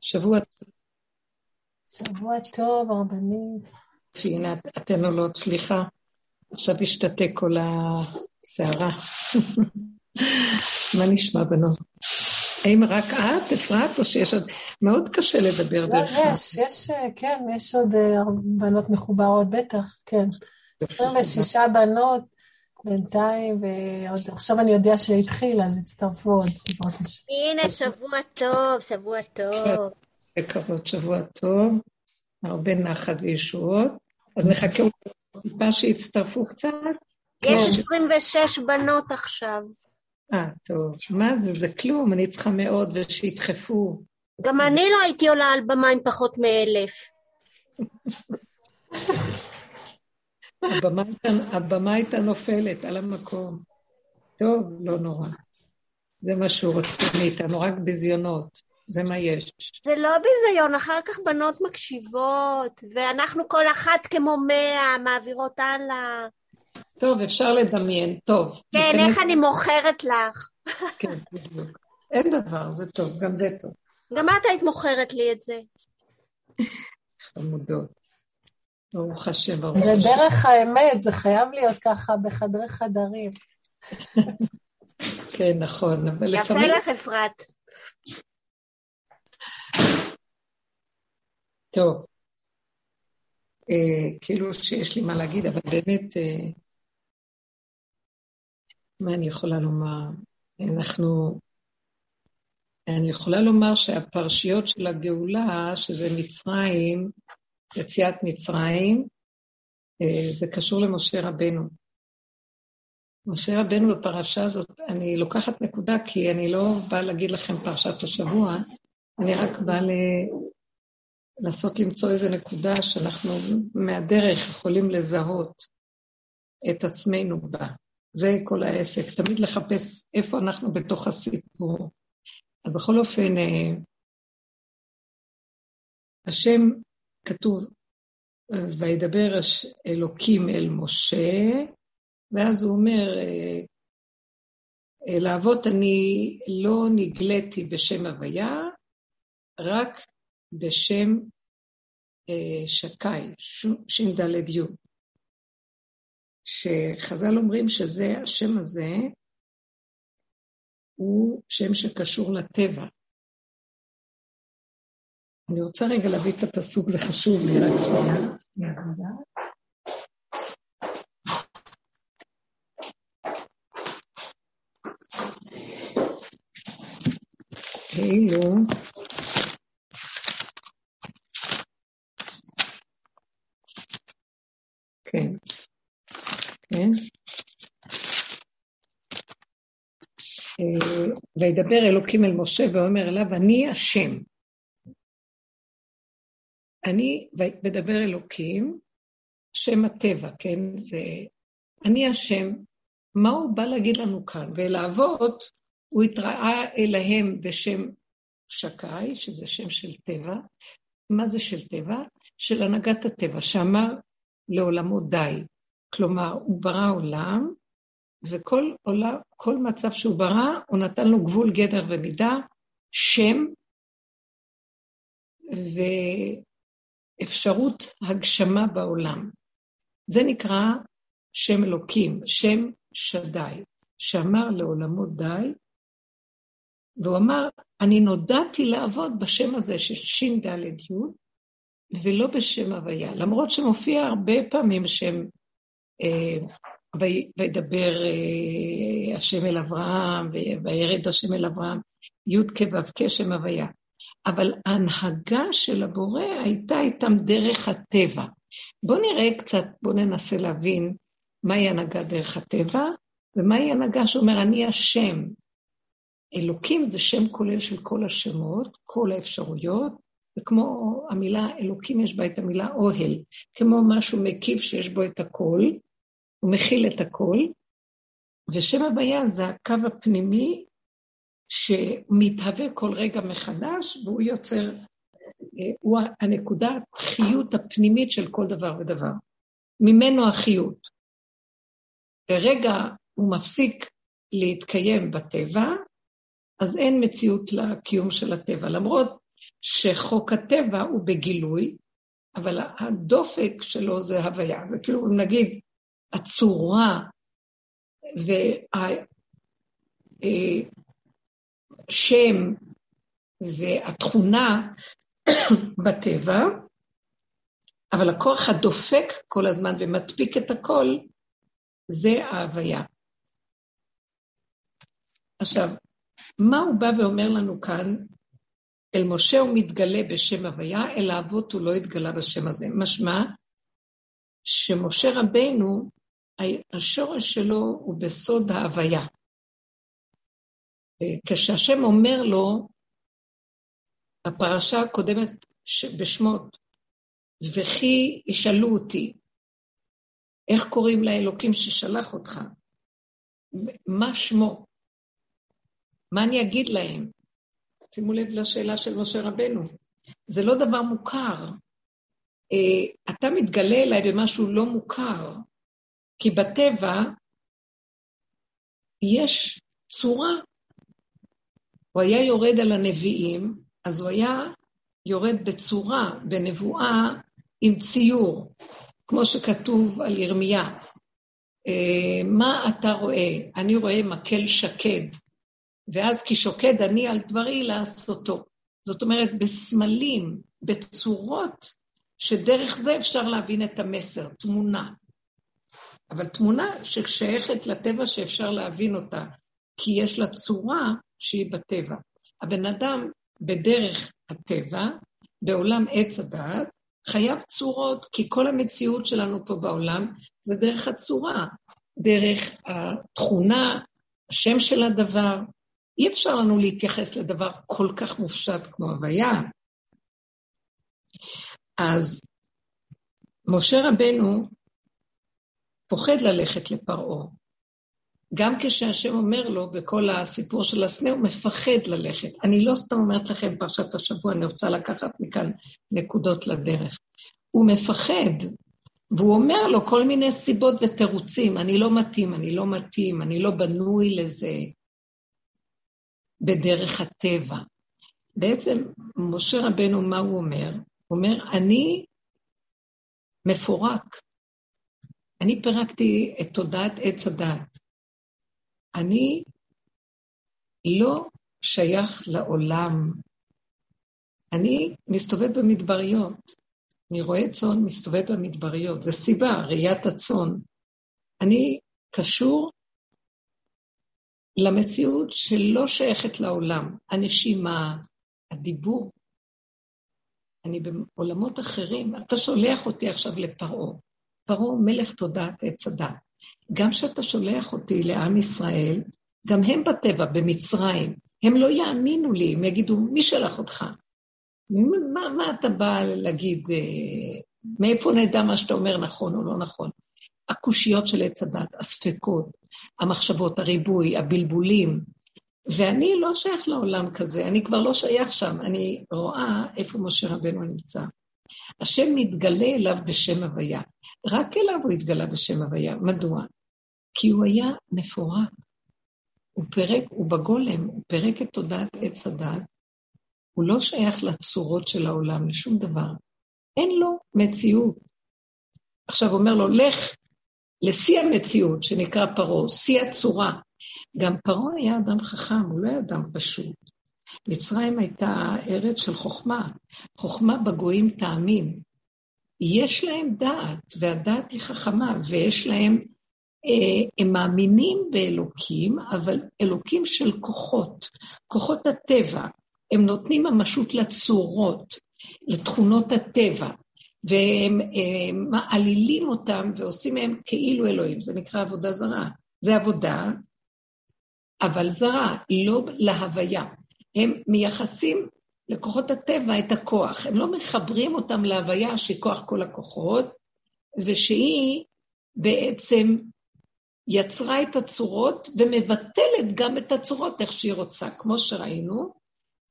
שבוע שבוע טוב, הרבנית. הנה, אתן עולות, סליחה. עכשיו השתתק כל הסערה. מה נשמע בנות? האם רק את, אפרת, או שיש עוד... מאוד קשה לדבר לא, דרך... לא, יש, יש, כן, יש עוד אה, בנות מחוברות, בטח, כן. 26 בנות בינתיים, ועוד עכשיו אני יודע שהתחיל, אז הצטרפו עוד, בעזרת השם. הנה, שבוע טוב, שבוע טוב. יקרות, שבוע טוב. הרבה נחת וישועות. אז נחכה טיפה שיצטרפו קצת. יש 26 בנות עכשיו. אה, טוב. מה זה? זה כלום, אני צריכה מאוד ושידחפו. גם אני לא הייתי עולה על במה עם פחות מאלף. הבמה הייתה נופלת על המקום. טוב, לא נורא. זה מה שהוא רוצה מאיתנו, רק ביזיונות. זה מה יש. זה לא ביזיון, אחר כך בנות מקשיבות, ואנחנו כל אחת כמו מאה, מעבירות הלאה. טוב, אפשר לדמיין, טוב. כן, איך אני מוכרת לך. כן, בדיוק. אין דבר, זה טוב, גם זה טוב. גם את היית מוכרת לי את זה. חמודות. ברוך השם, ברוך השם. זה דרך האמת, זה חייב להיות ככה בחדרי חדרים. כן, נכון, אבל לפעמים... יפה לך, אפרת. טוב, אה, כאילו שיש לי מה להגיד, אבל באמת, אה, מה אני יכולה לומר? אנחנו, אני יכולה לומר שהפרשיות של הגאולה, שזה מצרים, יציאת מצרים, אה, זה קשור למשה רבנו. משה רבנו בפרשה הזאת, אני לוקחת נקודה כי אני לא באה להגיד לכם פרשת השבוע, אני רק באה לנסות למצוא איזו נקודה שאנחנו מהדרך יכולים לזהות את עצמנו בה. זה כל העסק, תמיד לחפש איפה אנחנו בתוך הסיפור. אז בכל אופן, אה, השם כתוב, וידבר אלוקים אל משה, ואז הוא אומר, אה, לאבות אני לא נגליתי בשם הוויה, רק בשם אה, שקאי, ש"ד י', שחז"ל אומרים שזה, השם הזה הוא שם שקשור לטבע. אני רוצה רגע להביא את הפסוק, זה חשוב לי, רק שנייה. כאילו כן, כן. אה, וידבר אלוקים אל משה ואומר אליו, אני השם. אני, וידבר אלוקים, שם הטבע, כן? זה... אני השם. מה הוא בא להגיד לנו כאן? ואל האבות, הוא התראה אליהם בשם שקאי, שזה שם של טבע. מה זה של טבע? של הנהגת הטבע, שאמר לעולמו די. כלומר, הוא ברא עולם, וכל עולם, כל מצב שהוא ברא, הוא נתן לו גבול, גדר ומידה, שם ואפשרות הגשמה בעולם. זה נקרא שם אלוקים, שם שדי, שאמר לעולמו די, והוא אמר, אני נודעתי לעבוד בשם הזה של ש"ד י', ולא בשם הוויה, למרות שמופיע הרבה פעמים שם אה, וידבר אה, השם אל אברהם, וירד השם אל אברהם, י' כו' כשם הוויה. אבל ההנהגה של הבורא הייתה איתם דרך הטבע. בואו נראה קצת, בואו ננסה להבין מהי הנהגה דרך הטבע, ומהי הנהגה שאומר, אני השם. אלוקים זה שם כולל של כל השמות, כל האפשרויות, וכמו המילה אלוקים יש בה את המילה אוהל, כמו משהו מקיף שיש בו את הכל, הוא מכיל את הכל, ושם הוויה זה הקו הפנימי שמתהווה כל רגע מחדש, והוא יוצר, אה, הוא הנקודת חיות הפנימית של כל דבר ודבר. ממנו החיות. ברגע הוא מפסיק להתקיים בטבע, אז אין מציאות לקיום של הטבע. למרות שחוק הטבע הוא בגילוי, אבל הדופק שלו זה הוויה. זה כאילו, אם נגיד, הצורה והשם והתכונה בטבע, אבל הכוח הדופק כל הזמן ומדפיק את הכל, זה ההוויה. עכשיו, מה הוא בא ואומר לנו כאן? אל משה הוא מתגלה בשם הוויה, אל האבות הוא לא התגלה בשם הזה. משמע שמשה רבנו, השורש שלו הוא בסוד ההוויה. כשהשם אומר לו, הפרשה הקודמת בשמות, וכי ישאלו אותי, איך קוראים לאלוקים ששלח אותך? מה שמו? מה אני אגיד להם? שימו לב לשאלה של משה רבנו. זה לא דבר מוכר. אה, אתה מתגלה אליי במשהו לא מוכר, כי בטבע יש צורה. הוא היה יורד על הנביאים, אז הוא היה יורד בצורה, בנבואה, עם ציור, כמו שכתוב על ירמיה. אה, מה אתה רואה? אני רואה מקל שקד, ואז כי שוקד אני על דברי לעשותו. זאת אומרת, בסמלים, בצורות, שדרך זה אפשר להבין את המסר, תמונה. אבל תמונה ששייכת לטבע שאפשר להבין אותה, כי יש לה צורה שהיא בטבע. הבן אדם, בדרך הטבע, בעולם עץ הדעת, חייב צורות, כי כל המציאות שלנו פה בעולם זה דרך הצורה, דרך התכונה, השם של הדבר, אי אפשר לנו להתייחס לדבר כל כך מופשט כמו הוויה. אז משה רבנו פוחד ללכת לפרעה. גם כשהשם אומר לו בכל הסיפור של הסנה, הוא מפחד ללכת. אני לא סתם אומרת לכם פרשת השבוע, אני רוצה לקחת מכאן נקודות לדרך. הוא מפחד, והוא אומר לו כל מיני סיבות ותירוצים, אני לא מתאים, אני לא מתאים, אני לא בנוי לזה, בדרך הטבע. בעצם משה רבנו, מה הוא אומר? הוא אומר, אני מפורק. אני פירקתי את תודעת עץ הדת. אני לא שייך לעולם. אני מסתובב במדבריות. אני רואה צאן מסתובב במדבריות. זו סיבה, ראיית הצאן. אני קשור למציאות שלא שייכת לעולם, הנשימה, הדיבור. אני בעולמות אחרים, אתה שולח אותי עכשיו לפרעה. פרעה מלך תודעת עץ הדת. גם כשאתה שולח אותי לעם ישראל, גם הם בטבע, במצרים, הם לא יאמינו לי, הם יגידו, מי שלח אותך? מה, מה אתה בא להגיד, אה, מאיפה נדע מה שאתה אומר נכון או לא נכון? הקושיות של עץ הדת, הספקות, המחשבות, הריבוי, הבלבולים. ואני לא שייך לעולם כזה, אני כבר לא שייך שם, אני רואה איפה משה רבנו נמצא. השם מתגלה אליו בשם הוויה. רק אליו הוא התגלה בשם הוויה. מדוע? כי הוא היה מפורק. הוא פירק, הוא בגולם, הוא פירק את תודעת עץ הדת. הוא לא שייך לצורות של העולם, לשום דבר. אין לו מציאות. עכשיו אומר לו, לך לשיא המציאות, שנקרא פרעה, שיא הצורה. גם פרעה היה אדם חכם, הוא לא היה אדם פשוט. מצרים הייתה ארץ של חוכמה. חוכמה בגויים תאמין. יש להם דעת, והדעת היא חכמה, ויש להם, אה, הם מאמינים באלוקים, אבל אלוקים של כוחות, כוחות הטבע. הם נותנים ממשות לצורות, לתכונות הטבע. והם מעלילים אותם ועושים מהם כאילו אלוהים, זה נקרא עבודה זרה. זה עבודה, אבל זרה, לא להוויה. הם מייחסים לכוחות הטבע את הכוח, הם לא מחברים אותם להוויה שהיא כוח כל הכוחות, ושהיא בעצם יצרה את הצורות ומבטלת גם את הצורות איך שהיא רוצה, כמו שראינו,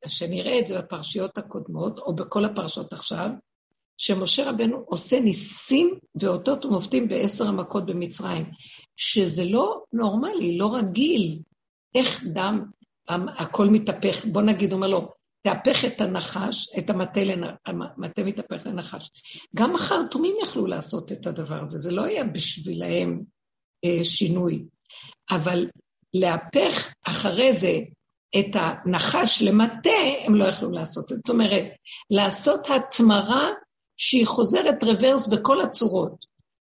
שנראה את זה בפרשיות הקודמות, או בכל הפרשות עכשיו, שמשה רבנו עושה ניסים ואותות ומופתים בעשר המכות במצרים, שזה לא נורמלי, לא רגיל. איך דם, הכל מתהפך, בוא נגיד, אומר לו, תהפך את הנחש, את המטה, המטה מתהפך לנחש. גם החרטומים יכלו לעשות את הדבר הזה, זה לא היה בשבילהם אה, שינוי. אבל להפך אחרי זה את הנחש למטה, הם לא יכלו לעשות. זאת אומרת, לעשות התמרה שהיא חוזרת רוורס בכל הצורות.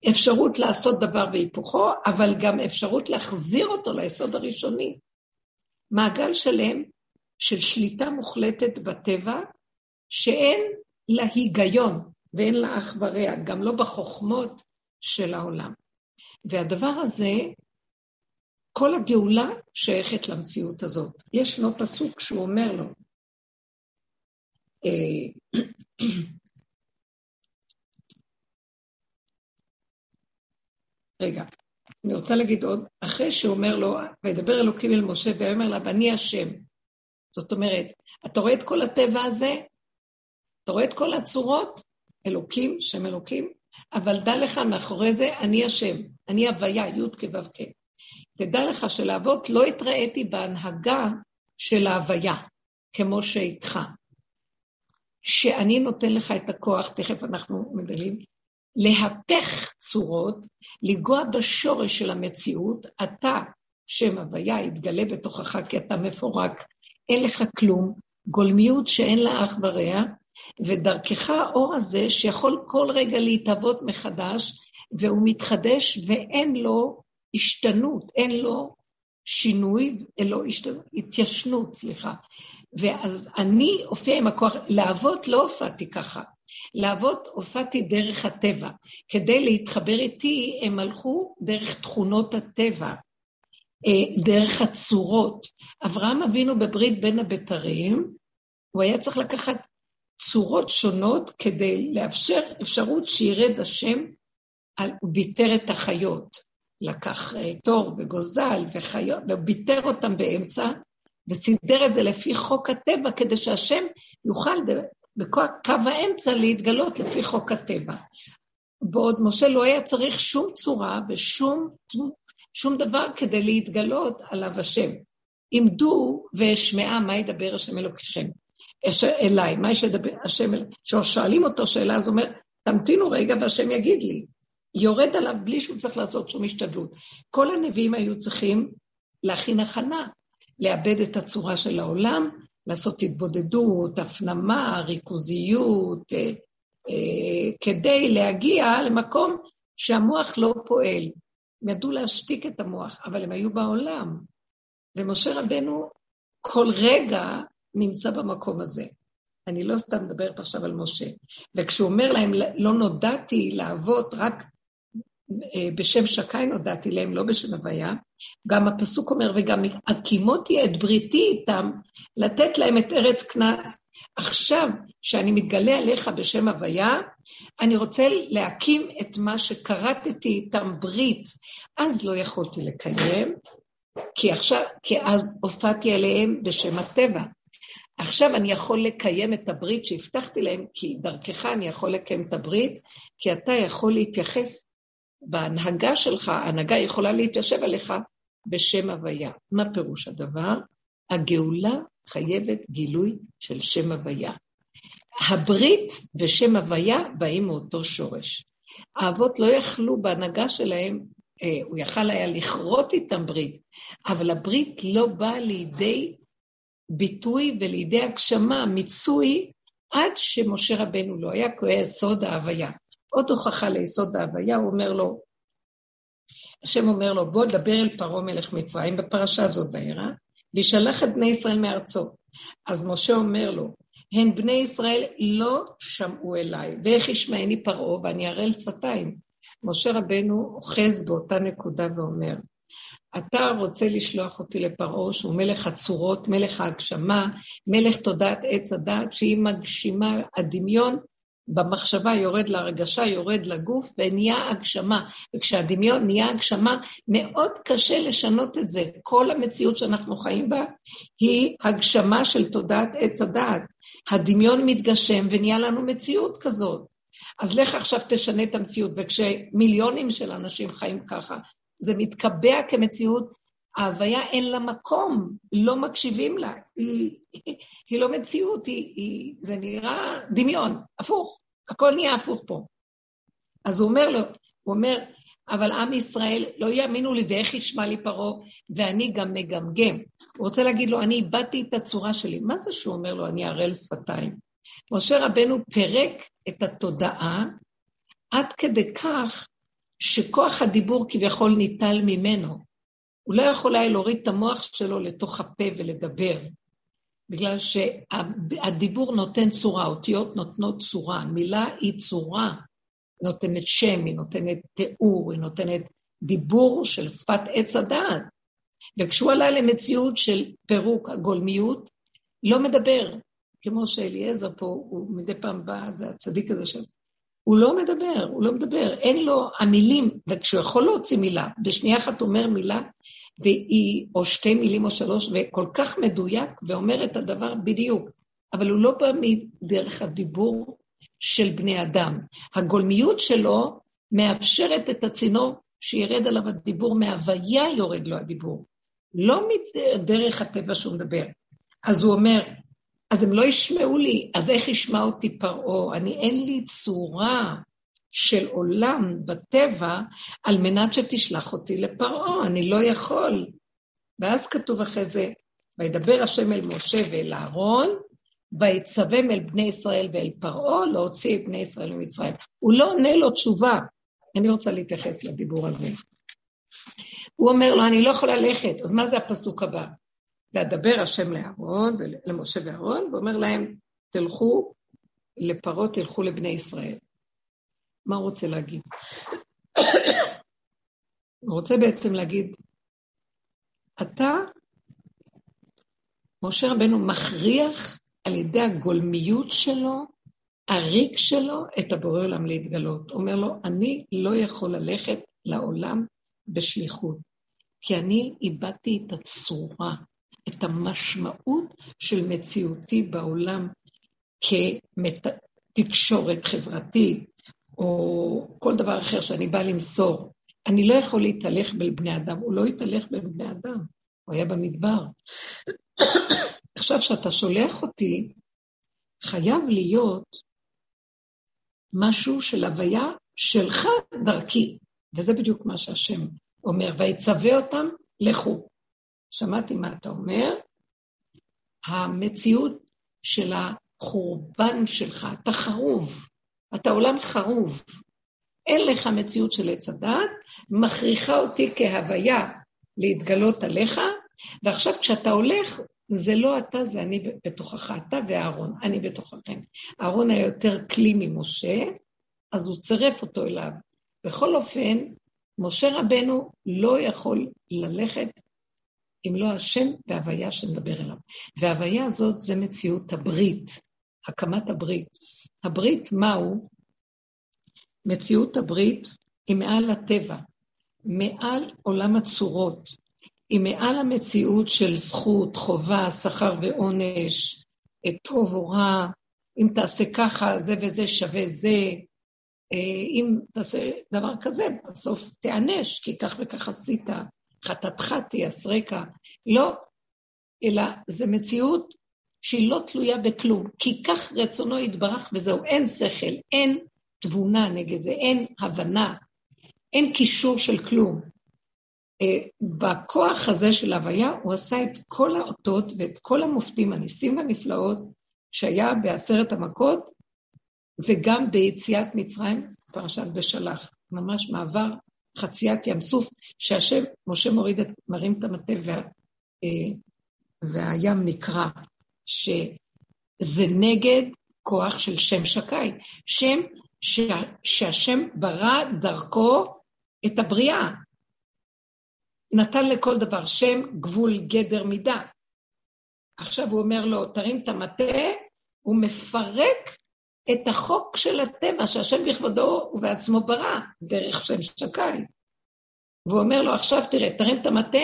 אפשרות לעשות דבר והיפוכו, אבל גם אפשרות להחזיר אותו ליסוד הראשוני. מעגל שלם של שליטה מוחלטת בטבע, שאין לה היגיון ואין לה אח ורע, גם לא בחוכמות של העולם. והדבר הזה, כל הגאולה שייכת למציאות הזאת. יש לו פסוק שהוא אומר לו, אה, רגע, אני רוצה להגיד עוד, אחרי שהוא אומר לו, וידבר אלוקים אל משה, ויאמר לה, ואני השם. זאת אומרת, אתה רואה את כל הטבע הזה? אתה רואה את כל הצורות? אלוקים, שם אלוקים, אבל דע לך מאחורי זה, אני השם, אני הוויה, י' כו' כ'. תדע לך שלאבות לא התראיתי בהנהגה של ההוויה, כמו שאיתך. שאני נותן לך את הכוח, תכף אנחנו מגלים, להפך צורות, לנגוע בשורש של המציאות, אתה, שם הוויה, יתגלה בתוכך כי אתה מפורק, אין לך כלום, גולמיות שאין לה אח ורע, ודרכך האור הזה שיכול כל רגע להתהוות מחדש, והוא מתחדש ואין לו השתנות, אין לו שינוי, אין לו השתנות, התיישנות, סליחה. ואז אני הופיע עם הכוח, לאבות לא הופעתי ככה. לאבות הופעתי דרך הטבע. כדי להתחבר איתי, הם הלכו דרך תכונות הטבע, אה, דרך הצורות. אברהם אבינו בברית בין הבתרים, הוא היה צריך לקחת צורות שונות כדי לאפשר אפשרות שירד השם, הוא ביטר את החיות. לקח אה, תור וגוזל וחיות, וביטר אותם באמצע, וסידר את זה לפי חוק הטבע, כדי שהשם יוכל בקו האמצע להתגלות לפי חוק הטבע. בעוד משה לא היה צריך שום צורה ושום שום דבר כדי להתגלות עליו השם. עמדו ואשמעה מה ידבר השם אלוקיכם. אליי, מה יש לדבר השם אליי? כששואלים אותו שאלה, אז הוא אומר, תמתינו רגע והשם יגיד לי. יורד עליו בלי שהוא צריך לעשות שום השתדלות. כל הנביאים היו צריכים להכין הכנה, לאבד את הצורה של העולם, לעשות התבודדות, הפנמה, ריכוזיות, אה, אה, כדי להגיע למקום שהמוח לא פועל. הם ידעו להשתיק את המוח, אבל הם היו בעולם. ומשה רבנו כל רגע נמצא במקום הזה. אני לא סתם מדברת עכשיו על משה. וכשהוא אומר להם, לא נודעתי לאבות, רק בשם שקי נודעתי להם, לא בשם הוויה, גם הפסוק אומר, וגם הקימותי את בריתי איתם, לתת להם את ארץ כנען. עכשיו, שאני מתגלה עליך בשם הוויה, אני רוצה להקים את מה שכרתתי איתם ברית. אז לא יכולתי לקיים, כי עכשיו, כי אז הופעתי עליהם בשם הטבע. עכשיו אני יכול לקיים את הברית שהבטחתי להם, כי דרכך אני יכול לקיים את הברית, כי אתה יכול להתייחס בהנהגה שלך, ההנהגה יכולה להתיישב עליך בשם הוויה. מה פירוש הדבר? הגאולה חייבת גילוי של שם הוויה. הברית ושם הוויה באים מאותו שורש. האבות לא יכלו בהנהגה שלהם, אה, הוא יכל היה לכרות איתם ברית, אבל הברית לא באה לידי ביטוי ולידי הגשמה, מיצוי, עד שמשה רבנו לא היה, כי הוא יסוד ההוויה. עוד הוכחה ליסוד ההוויה, הוא אומר לו, השם אומר לו, בוא דבר אל פרעה מלך מצרים, בפרשה הזאת בעירה, וישלח את בני ישראל מארצו. אז משה אומר לו, הן בני ישראל לא שמעו אליי, ואיך ישמעני פרעה ואני אראה שפתיים. משה רבנו אוחז באותה נקודה ואומר, אתה רוצה לשלוח אותי לפרעה, שהוא מלך הצורות, מלך ההגשמה, מלך תודעת עץ הדת, שהיא מגשימה הדמיון, במחשבה יורד להרגשה, יורד לגוף, ונהיה הגשמה. וכשהדמיון נהיה הגשמה, מאוד קשה לשנות את זה. כל המציאות שאנחנו חיים בה היא הגשמה של תודעת עץ הדעת. הדמיון מתגשם ונהיה לנו מציאות כזאת. אז לך עכשיו תשנה את המציאות, וכשמיליונים של אנשים חיים ככה, זה מתקבע כמציאות, ההוויה אין לה מקום, לא מקשיבים לה, היא, היא, היא לא מציאות, היא, היא, זה נראה דמיון, הפוך, הכל נהיה הפוך פה. אז הוא אומר לו, הוא אומר, אבל עם ישראל לא יאמינו לי ואיך ישמע לי פרעה, ואני גם מגמגם. הוא רוצה להגיד לו, אני איבדתי את הצורה שלי. מה זה שהוא אומר לו, אני ערל שפתיים? משה רבנו פירק את התודעה עד כדי כך שכוח הדיבור כביכול ניטל ממנו. הוא לא יכול היה להוריד את המוח שלו לתוך הפה ולדבר, בגלל שהדיבור נותן צורה, אותיות נותנות צורה, מילה היא צורה, נותנת שם, היא נותנת תיאור, היא נותנת דיבור של שפת עץ הדעת. וכשהוא עלה למציאות של פירוק הגולמיות, לא מדבר, כמו שאליעזר פה, הוא מדי פעם בא, זה הצדיק הזה של... הוא לא מדבר, הוא לא מדבר, אין לו המילים, וכשהוא יכול להוציא מילה, בשנייה אחת אומר מילה, והיא, או שתי מילים או שלוש, וכל כך מדויק, ואומר את הדבר בדיוק, אבל הוא לא בא מדרך הדיבור של בני אדם. הגולמיות שלו מאפשרת את הצינור שירד עליו הדיבור, מהוויה יורד לו הדיבור, לא מדרך הטבע שהוא מדבר. אז הוא אומר, אז הם לא ישמעו לי, אז איך ישמע אותי פרעה? אני, אין לי צורה של עולם בטבע על מנת שתשלח אותי לפרעה, אני לא יכול. ואז כתוב אחרי זה, וידבר השם אל משה ואל אהרון, ויצווים אל בני ישראל ואל פרעה להוציא את בני ישראל ממצרים. הוא לא עונה לו תשובה. אני רוצה להתייחס לדיבור הזה. הוא אומר לו, אני לא יכול ללכת, אז מה זה הפסוק הבא? ואדבר השם לאהרון, למשה ואהרון, ואומר להם, תלכו לפרעה, תלכו לבני ישראל. מה הוא רוצה להגיד? הוא רוצה בעצם להגיד, אתה, משה רבנו מכריח על ידי הגולמיות שלו, הריק שלו, את הבורא עולם להתגלות. הוא אומר לו, אני לא יכול ללכת לעולם בשליחות, כי אני איבדתי את הצורה, את המשמעות של מציאותי בעולם כתקשורת חברתית, או כל דבר אחר שאני באה למסור. אני לא יכול להתהלך בין בני אדם, הוא לא התהלך בין בני אדם, הוא היה במדבר. עכשיו, כשאתה שולח אותי, חייב להיות משהו של הוויה שלך דרכי, וזה בדיוק מה שהשם אומר, ויצווה אותם, לכו. שמעתי מה אתה אומר, המציאות של החורבן שלך, אתה חרוב, אתה עולם חרוב. אין לך מציאות של עץ הדת, מכריחה אותי כהוויה להתגלות עליך, ועכשיו כשאתה הולך, זה לא אתה, זה אני בתוכך, אתה ואהרון, אני בתוככם. אהרון היה יותר כלי ממשה, אז הוא צירף אותו אליו. בכל אופן, משה רבנו לא יכול ללכת אם לא השם והוויה שנדבר אליו. וההוויה הזאת זה מציאות הברית, הקמת הברית. הברית, מהו? מציאות הברית היא מעל הטבע, מעל עולם הצורות, היא מעל המציאות של זכות, חובה, שכר ועונש, טוב או רע, אם תעשה ככה, זה וזה שווה זה, אה, אם תעשה דבר כזה, בסוף תיענש, כי כך וכך עשית, חטאתך תייסרקה. לא, אלא זו מציאות שהיא לא תלויה בכלום, כי כך רצונו יתברך וזהו, אין שכל, אין תבונה נגד זה, אין הבנה, אין קישור של כלום. אה, בכוח הזה של ההוויה הוא עשה את כל האותות ואת כל המופתים, הניסים והנפלאות שהיה בעשרת המכות, וגם ביציאת מצרים, פרשת בשלח, ממש מעבר חציית ים סוף, שהשם, משה מוריד את, מרים את המטה וה, אה, והים נקרע, שזה נגד כוח של שם שקי. שם שה, שהשם ברא דרכו את הבריאה. נתן לכל דבר שם, גבול, גדר, מידה. עכשיו הוא אומר לו, תרים את המטה, הוא מפרק את החוק של הטבע שהשם בכבודו ובעצמו ברא, דרך שם שקי. והוא אומר לו, עכשיו תראה, תרים את המטה,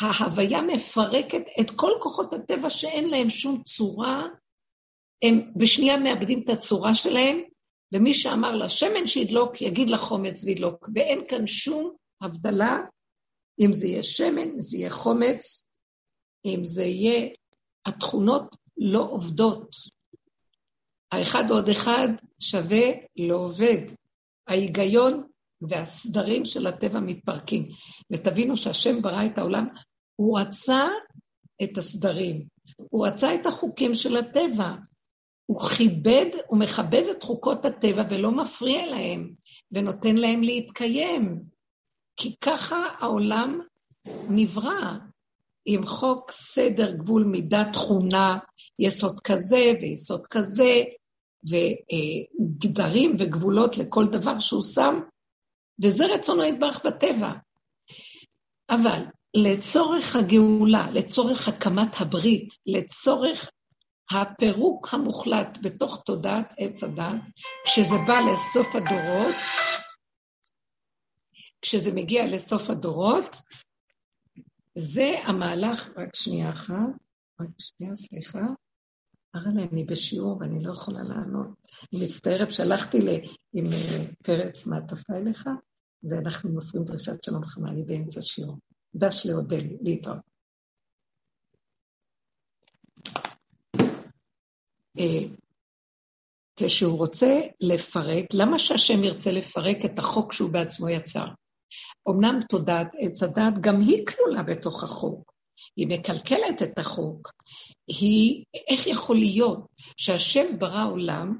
ההוויה מפרקת את כל כוחות הטבע שאין להם שום צורה, הם בשנייה מאבדים את הצורה שלהם, ומי שאמר לשמן שידלוק, יגיד לחומץ וידלוק, ואין כאן שום הבדלה אם זה יהיה שמן, זה יהיה חומץ, אם זה יהיה... התכונות לא עובדות. האחד ועוד אחד שווה לא עובד. ההיגיון והסדרים של הטבע מתפרקים. ותבינו שהשם ברא את העולם, הוא רצה את הסדרים, הוא רצה את החוקים של הטבע. הוא כיבד, הוא מכבד את חוקות הטבע ולא מפריע להם, ונותן להם להתקיים. כי ככה העולם נברא, עם חוק סדר גבול מידה תכונה, יסוד כזה ויסוד כזה, וגדרים וגבולות לכל דבר שהוא שם, וזה רצונו יתברך בטבע. אבל לצורך הגאולה, לצורך הקמת הברית, לצורך הפירוק המוחלט בתוך תודעת עץ הדת, כשזה בא לסוף הדורות, כשזה מגיע לסוף הדורות, זה המהלך, רק שנייה אחת, רק שנייה, סליחה. הרי אני בשיעור ואני לא יכולה לענות. אני מצטערת, שלחתי לי עם אה, פרץ מעטפה אליך, ואנחנו מוסרים דרישת שלום חמה, אני באמצע שיעור. דש לאודל, להתראות. אה, כשהוא רוצה לפרק, למה שהשם ירצה לפרק את החוק שהוא בעצמו יצר? אמנם תודעת עץ הדת, גם היא כלולה בתוך החוק. היא מקלקלת את החוק. היא, איך יכול להיות שהשם ברא עולם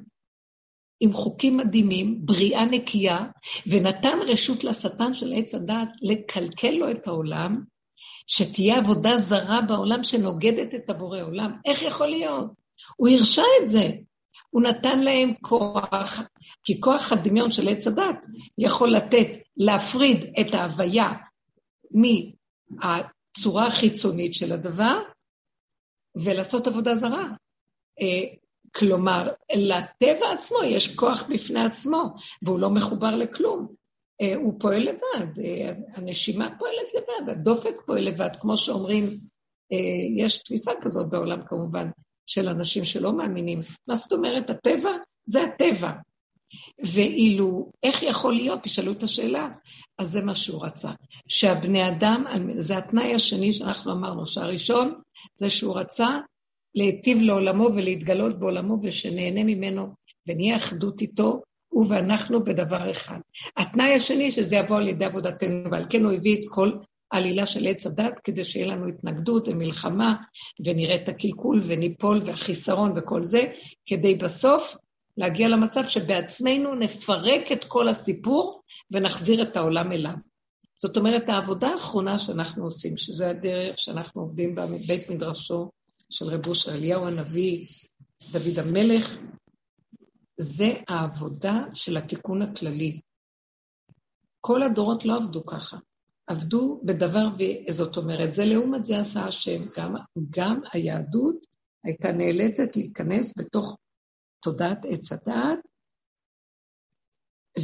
עם חוקים מדהימים, בריאה נקייה, ונתן רשות לשטן של עץ הדת לקלקל לו את העולם, שתהיה עבודה זרה בעולם שנוגדת את הבורא עולם. איך יכול להיות? הוא הרשה את זה. הוא נתן להם כוח, כי כוח הדמיון של עץ הדת יכול לתת, להפריד את ההוויה מהצורה החיצונית של הדבר ולעשות עבודה זרה. אה, כלומר, לטבע עצמו יש כוח בפני עצמו, והוא לא מחובר לכלום. אה, הוא פועל לבד, אה, הנשימה פועלת לבד, הדופק פועל לבד, כמו שאומרים, יש תפיסה כזאת בעולם כמובן, של אנשים שלא מאמינים. מה זאת אומרת, הטבע? זה הטבע. ואילו, איך יכול להיות, תשאלו את השאלה, אז זה מה שהוא רצה. שהבני אדם, זה התנאי השני שאנחנו אמרנו, שהראשון זה שהוא רצה להיטיב לעולמו ולהתגלות בעולמו ושנהנה ממנו ונהיה אחדות איתו, הוא ואנחנו בדבר אחד. התנאי השני שזה יבוא על ידי עבודתנו, ועל כן הוא הביא את כל עלילה של עץ הדת, כדי שיהיה לנו התנגדות ומלחמה, ונראה את הקלקול וניפול והחיסרון וכל זה, כדי בסוף להגיע למצב שבעצמנו נפרק את כל הסיפור ונחזיר את העולם אליו. זאת אומרת, העבודה האחרונה שאנחנו עושים, שזה הדרך שאנחנו עובדים בה מבית מדרשו של רב אושר אליהו הנביא, דוד המלך, זה העבודה של התיקון הכללי. כל הדורות לא עבדו ככה. עבדו בדבר, זאת אומרת, זה לעומת זה עשה השם. גם, גם היהדות הייתה נאלצת להיכנס בתוך תודעת עץ הדעת,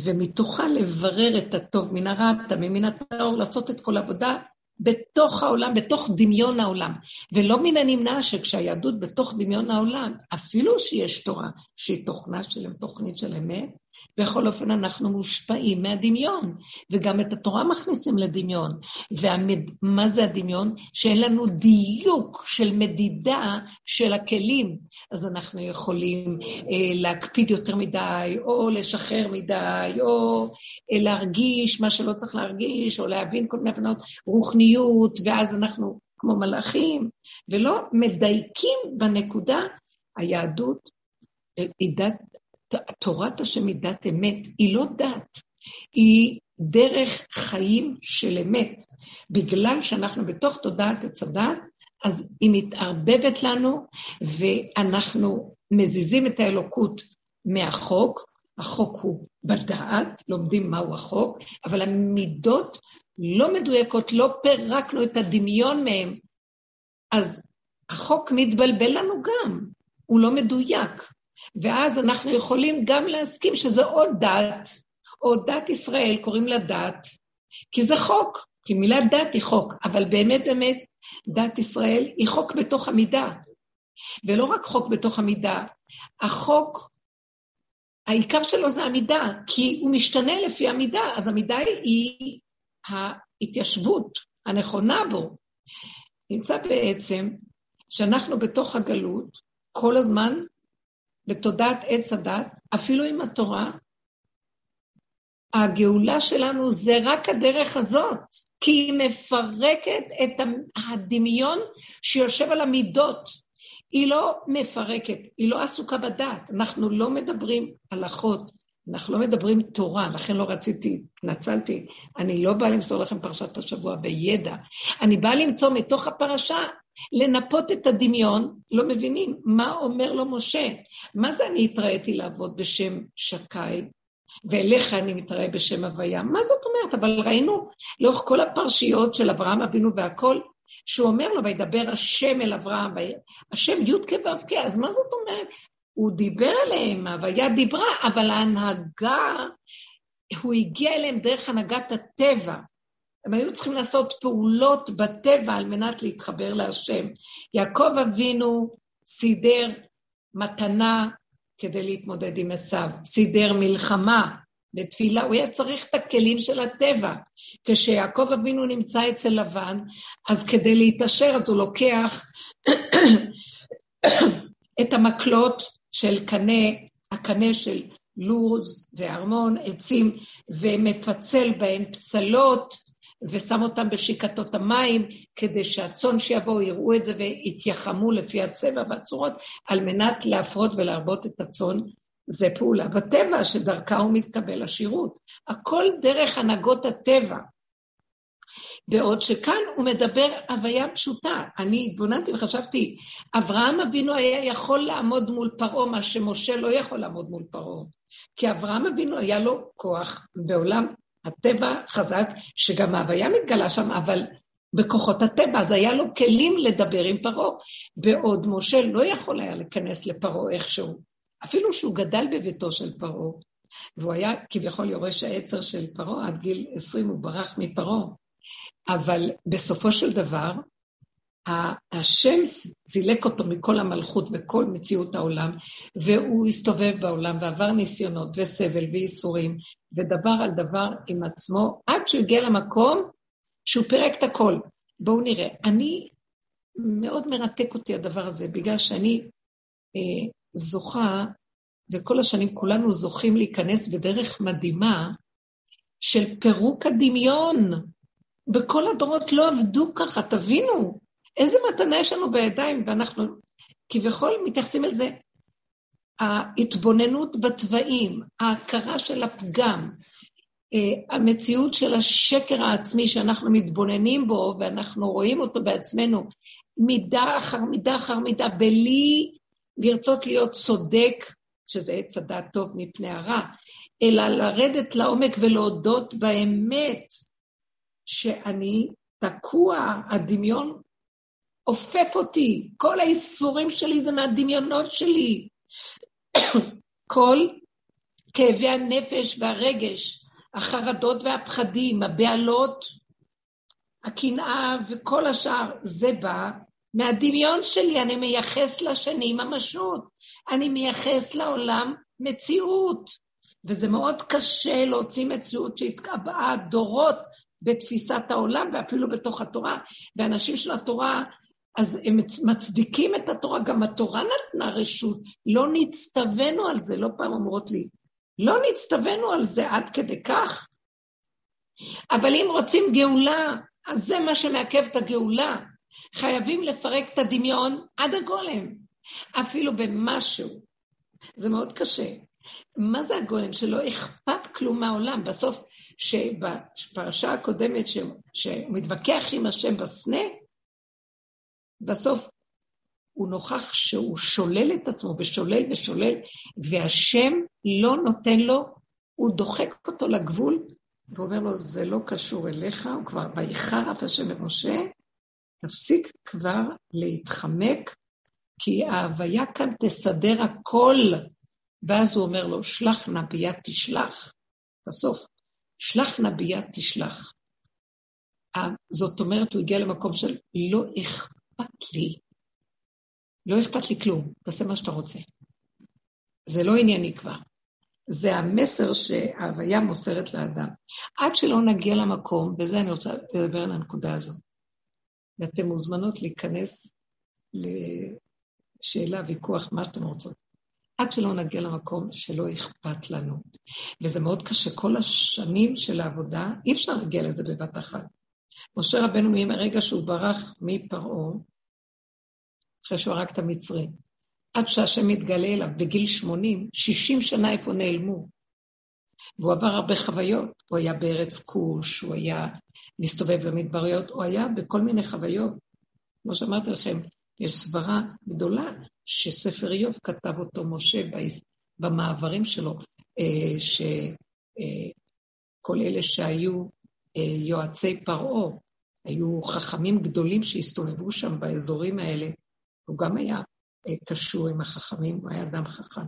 ומתוכה לברר את הטוב מן הרע, את מן הטהור, לעשות את כל העבודה בתוך העולם, בתוך דמיון העולם. ולא מן הנמנע שכשהיהדות בתוך דמיון העולם, אפילו שיש תורה שהיא תוכנה שלהם, תוכנית של אמת, בכל אופן אנחנו מושפעים מהדמיון, וגם את התורה מכניסים לדמיון. ומה זה הדמיון? שאין לנו דיוק של מדידה של הכלים. אז אנחנו יכולים אה, להקפיד יותר מדי, או לשחרר מדי, או אה, להרגיש מה שלא צריך להרגיש, או להבין כל מיני הבנות, רוחניות, ואז אנחנו כמו מלאכים, ולא מדייקים בנקודה. היהדות אה, היא דת תורת השם היא דת אמת, היא לא דת, היא דרך חיים של אמת. בגלל שאנחנו בתוך תודעת עץ הדת, אז היא מתערבבת לנו, ואנחנו מזיזים את האלוקות מהחוק, החוק הוא בדעת, לומדים מהו החוק, אבל המידות לא מדויקות, לא פירקנו את הדמיון מהם, אז החוק מתבלבל לנו גם, הוא לא מדויק. ואז אנחנו יכולים גם להסכים שזה עוד דת, או דת ישראל, קוראים לה דת, כי זה חוק, כי מילה דת היא חוק, אבל באמת באמת דת ישראל היא חוק בתוך המידה. ולא רק חוק בתוך המידה, החוק, העיקר שלו זה המידה, כי הוא משתנה לפי המידה, אז המידה היא ההתיישבות הנכונה בו, נמצא בעצם שאנחנו בתוך הגלות כל הזמן בתודעת עץ הדת, אפילו עם התורה, הגאולה שלנו זה רק הדרך הזאת, כי היא מפרקת את הדמיון שיושב על המידות. היא לא מפרקת, היא לא עסוקה בדת. אנחנו לא מדברים הלכות, אנחנו לא מדברים תורה, לכן לא רציתי, התנצלתי. אני לא באה למסור לכם פרשת השבוע בידע. אני באה למצוא מתוך הפרשה, לנפות את הדמיון, לא מבינים מה אומר לו משה. מה זה אני התראיתי לעבוד בשם שקי, ואליך אני מתראה בשם הוויה? מה זאת אומרת? אבל ראינו לאורך כל הפרשיות של אברהם אבינו והכל, שהוא אומר לו, וידבר השם אל אברהם, השם י"ק ו"ק, אז מה זאת אומרת? הוא דיבר אליהם, ההוויה דיברה, אבל ההנהגה, הוא הגיע אליהם דרך הנהגת הטבע. הם היו צריכים לעשות פעולות בטבע על מנת להתחבר להשם. יעקב אבינו סידר מתנה כדי להתמודד עם עשיו, סידר מלחמה בתפילה, הוא היה צריך את הכלים של הטבע. כשיעקב אבינו נמצא אצל לבן, אז כדי להתעשר, אז הוא לוקח את המקלות של קנה, הקנה של לוז וארמון, עצים, ומפצל בהן פצלות, ושם אותם בשיקתות המים, כדי שהצאן שיבואו יראו את זה ויתייחמו לפי הצבע והצורות, על מנת להפרות ולהרבות את הצאן. זה פעולה בטבע שדרכה הוא מתקבל השירות. הכל דרך הנהגות הטבע. בעוד שכאן הוא מדבר הוויה פשוטה. אני התבוננתי וחשבתי, אברהם אבינו היה יכול לעמוד מול פרעה, מה שמשה לא יכול לעמוד מול פרעה. כי אברהם אבינו היה לו כוח בעולם הטבע חזק, שגם ההוויה מתגלה שם, אבל בכוחות הטבע, אז היה לו כלים לדבר עם פרעה. בעוד משה לא יכול היה להיכנס לפרעה איכשהו, אפילו שהוא גדל בביתו של פרעה, והוא היה כביכול יורש העצר של פרעה, עד גיל 20 הוא ברח מפרעה. אבל בסופו של דבר, השם זילק אותו מכל המלכות וכל מציאות העולם, והוא הסתובב בעולם ועבר ניסיונות וסבל וייסורים, ודבר על דבר עם עצמו, עד שהוא הגיע למקום שהוא פירק את הכל. בואו נראה. אני, מאוד מרתק אותי הדבר הזה, בגלל שאני אה, זוכה, וכל השנים כולנו זוכים להיכנס בדרך מדהימה של פירוק הדמיון. בכל הדורות לא עבדו ככה, תבינו. איזה מתנה יש לנו בידיים, ואנחנו כביכול מתייחסים אל זה. ההתבוננות בתוואים, ההכרה של הפגם, אה, המציאות של השקר העצמי שאנחנו מתבוננים בו ואנחנו רואים אותו בעצמנו, מידה אחר מידה אחר מידה, בלי לרצות להיות צודק, שזה עץ הדעת טוב מפני הרע, אלא לרדת לעומק ולהודות באמת שאני תקוע, הדמיון עופף אותי, כל האיסורים שלי זה מהדמיונות שלי. כל כאבי הנפש והרגש, החרדות והפחדים, הבהלות, הקנאה וכל השאר, זה בא מהדמיון שלי, אני מייחס לשני ממשות, אני מייחס לעולם מציאות, וזה מאוד קשה להוציא מציאות שהתקבעה דורות בתפיסת העולם ואפילו בתוך התורה, ואנשים של התורה אז הם מצדיקים את התורה, גם התורה נתנה רשות, לא נצטווינו על זה, לא פעם אומרות לי, לא נצטווינו על זה עד כדי כך. אבל אם רוצים גאולה, אז זה מה שמעכב את הגאולה. חייבים לפרק את הדמיון עד הגולם, אפילו במשהו. זה מאוד קשה. מה זה הגולם? שלא אכפת כלום מהעולם. בסוף, שבפרשה הקודמת, שהוא מתווכח עם השם בסנה, בסוף הוא נוכח שהוא שולל את עצמו ושולל ושולל, והשם לא נותן לו, הוא דוחק אותו לגבול, ואומר לו, זה לא קשור אליך, הוא כבר, ויחר אף השם למשה, תפסיק כבר להתחמק, כי ההוויה כאן תסדר הכל. ואז הוא אומר לו, שלח נא ביד תשלח. בסוף, שלח נא ביד תשלח. זאת אומרת, הוא הגיע למקום של לא אכפת. אכפת לי. לא אכפת לי כלום, תעשה מה שאתה רוצה. זה לא ענייני כבר. זה המסר שההוויה מוסרת לאדם. עד שלא נגיע למקום, וזה אני רוצה לדבר על הנקודה הזאת. ואתן מוזמנות להיכנס לשאלה, ויכוח, מה שאתן רוצות. עד שלא נגיע למקום שלא אכפת לנו. וזה מאוד קשה. כל השנים של העבודה, אי אפשר להגיע לזה בבת אחת. משה רבנו, מהרגע שהוא ברח מפרעה, אחרי שהוא הרג את המצרים, עד שהשם מתגלה אליו בגיל 80, 60 שנה איפה נעלמו. והוא עבר הרבה חוויות, הוא היה בארץ כוש, הוא היה מסתובב במדבריות, הוא היה בכל מיני חוויות. כמו שאמרתי לכם, יש סברה גדולה שספר איוב כתב אותו משה במעברים שלו, אה, שכל אה, אלה שהיו יועצי פרעה, היו חכמים גדולים שהסתובבו שם באזורים האלה, הוא גם היה קשור עם החכמים, הוא היה אדם חכם.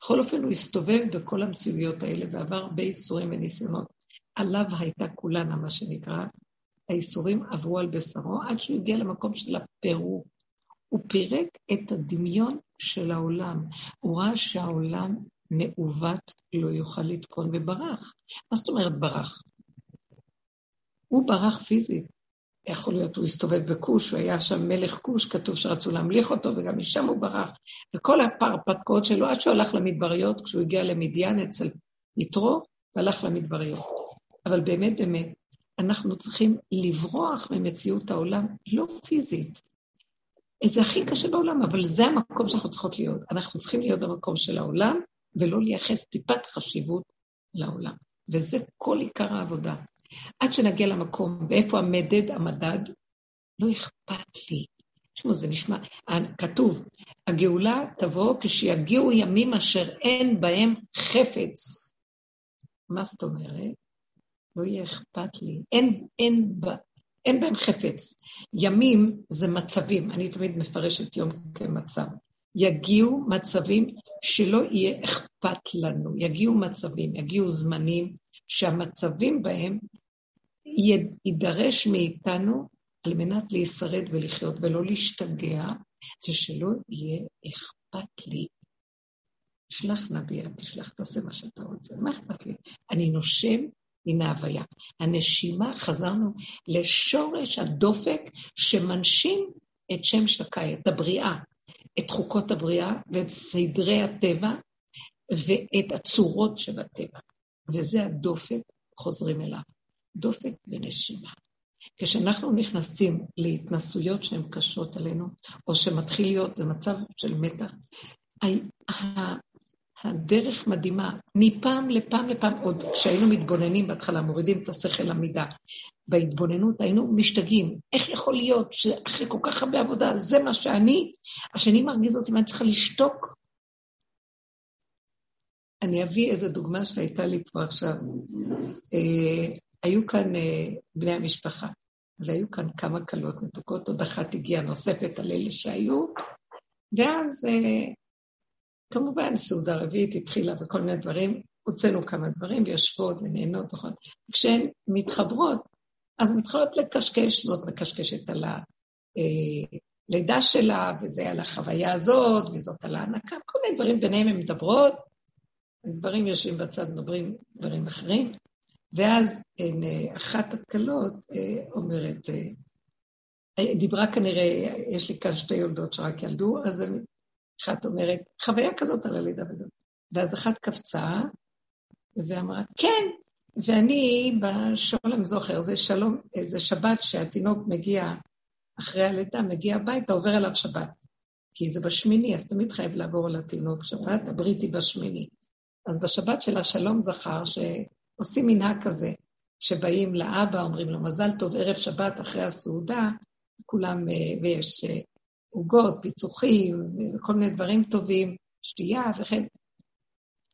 בכל אופן, הוא הסתובב בכל המציאויות האלה ועבר הרבה איסורים וניסיונות. עליו הייתה כולנה, מה שנקרא. האיסורים עברו על בשרו עד שהוא הגיע למקום של הפירוק. הוא פירק את הדמיון של העולם. הוא ראה שהעולם מעוות, לא יוכל לתקון וברח. מה זאת אומרת ברח? הוא ברח פיזית. יכול להיות, הוא הסתובב בכוש, הוא היה שם מלך כוש, כתוב שרצו להמליך אותו, וגם משם הוא ברח. וכל הפרפתקאות שלו, עד שהוא הלך למדבריות, כשהוא הגיע למדיין אצל יתרו, והלך למדבריות. אבל באמת, באמת, אנחנו צריכים לברוח ממציאות העולם, לא פיזית. זה הכי קשה בעולם, אבל זה המקום שאנחנו צריכות להיות. אנחנו צריכים להיות במקום של העולם, ולא לייחס טיפת חשיבות לעולם. וזה כל עיקר העבודה. עד שנגיע למקום, ואיפה המדד, המדד, לא אכפת לי. תשמעו, זה נשמע, כתוב, הגאולה תבוא כשיגיעו ימים אשר אין בהם חפץ. מה זאת אומרת? לא יהיה אכפת לי. אין, אין, אין בהם חפץ. ימים זה מצבים, אני תמיד מפרשת יום כמצב. יגיעו מצבים שלא יהיה אכפת לנו, יגיעו מצבים, יגיעו זמנים שהמצבים בהם יידרש מאיתנו על מנת להישרד ולחיות ולא להשתגע, זה שלא יהיה אכפת לי. תשלח נביא, תשלח, תעשה מה שאתה רוצה, מה אכפת לי? אני נושם, הנה ההוויה. הנשימה, חזרנו לשורש הדופק שמנשים את שם שקי, את הבריאה, את חוקות הבריאה ואת סדרי הטבע ואת הצורות שבטבע. וזה הדופק, חוזרים אליו. דופק ונשימה. כשאנחנו נכנסים להתנסויות שהן קשות עלינו, או שמתחיל להיות במצב של מתח, הדרך מדהימה, מפעם לפעם לפעם, עוד כשהיינו מתבוננים בהתחלה, מורידים את השכל למידה, בהתבוננות היינו משתגעים. איך יכול להיות שאחרי כל כך הרבה עבודה, זה מה שאני, השני מרגיז אותי, ואני צריכה לשתוק? אני אביא איזו דוגמה שהייתה לי פה עכשיו. אה, היו כאן אה, בני המשפחה, והיו כאן כמה כלות מתוקות, עוד אחת הגיעה נוספת על אלה שהיו, ואז אה, כמובן סעודה רביעית התחילה וכל מיני דברים, הוצאנו כמה דברים, ויושבות ונהנות נכון. כשהן מתחברות, אז מתחילות לקשקש, זאת מקשקשת על הלידה אה, שלה, וזה על החוויה הזאת, וזאת על ההנקה, כל מיני דברים ביניהם הן מדברות, גברים יושבים בצד, מדברים דברים אחרים, ואז אה, אחת הכלות אה, אומרת, אה, דיברה כנראה, יש לי כאן שתי יולדות שרק ילדו, אז אחת אומרת, חוויה כזאת על הלידה וזאת. ואז אחת קפצה ואמרה, כן, ואני בשולם זוכר, זה שלום, זה שבת שהתינוק מגיע אחרי הלידה, מגיע הביתה, עובר אליו שבת. כי זה בשמיני, אז תמיד חייב לעבור על התינוק שבת, הבריטי בשמיני. אז בשבת של השלום זכר, ש... עושים מנהג כזה, שבאים לאבא, אומרים לו מזל טוב, ערב שבת אחרי הסעודה, כולם, אה, ויש אה, עוגות, פיצוחים, וכל מיני דברים טובים, שתייה וכן.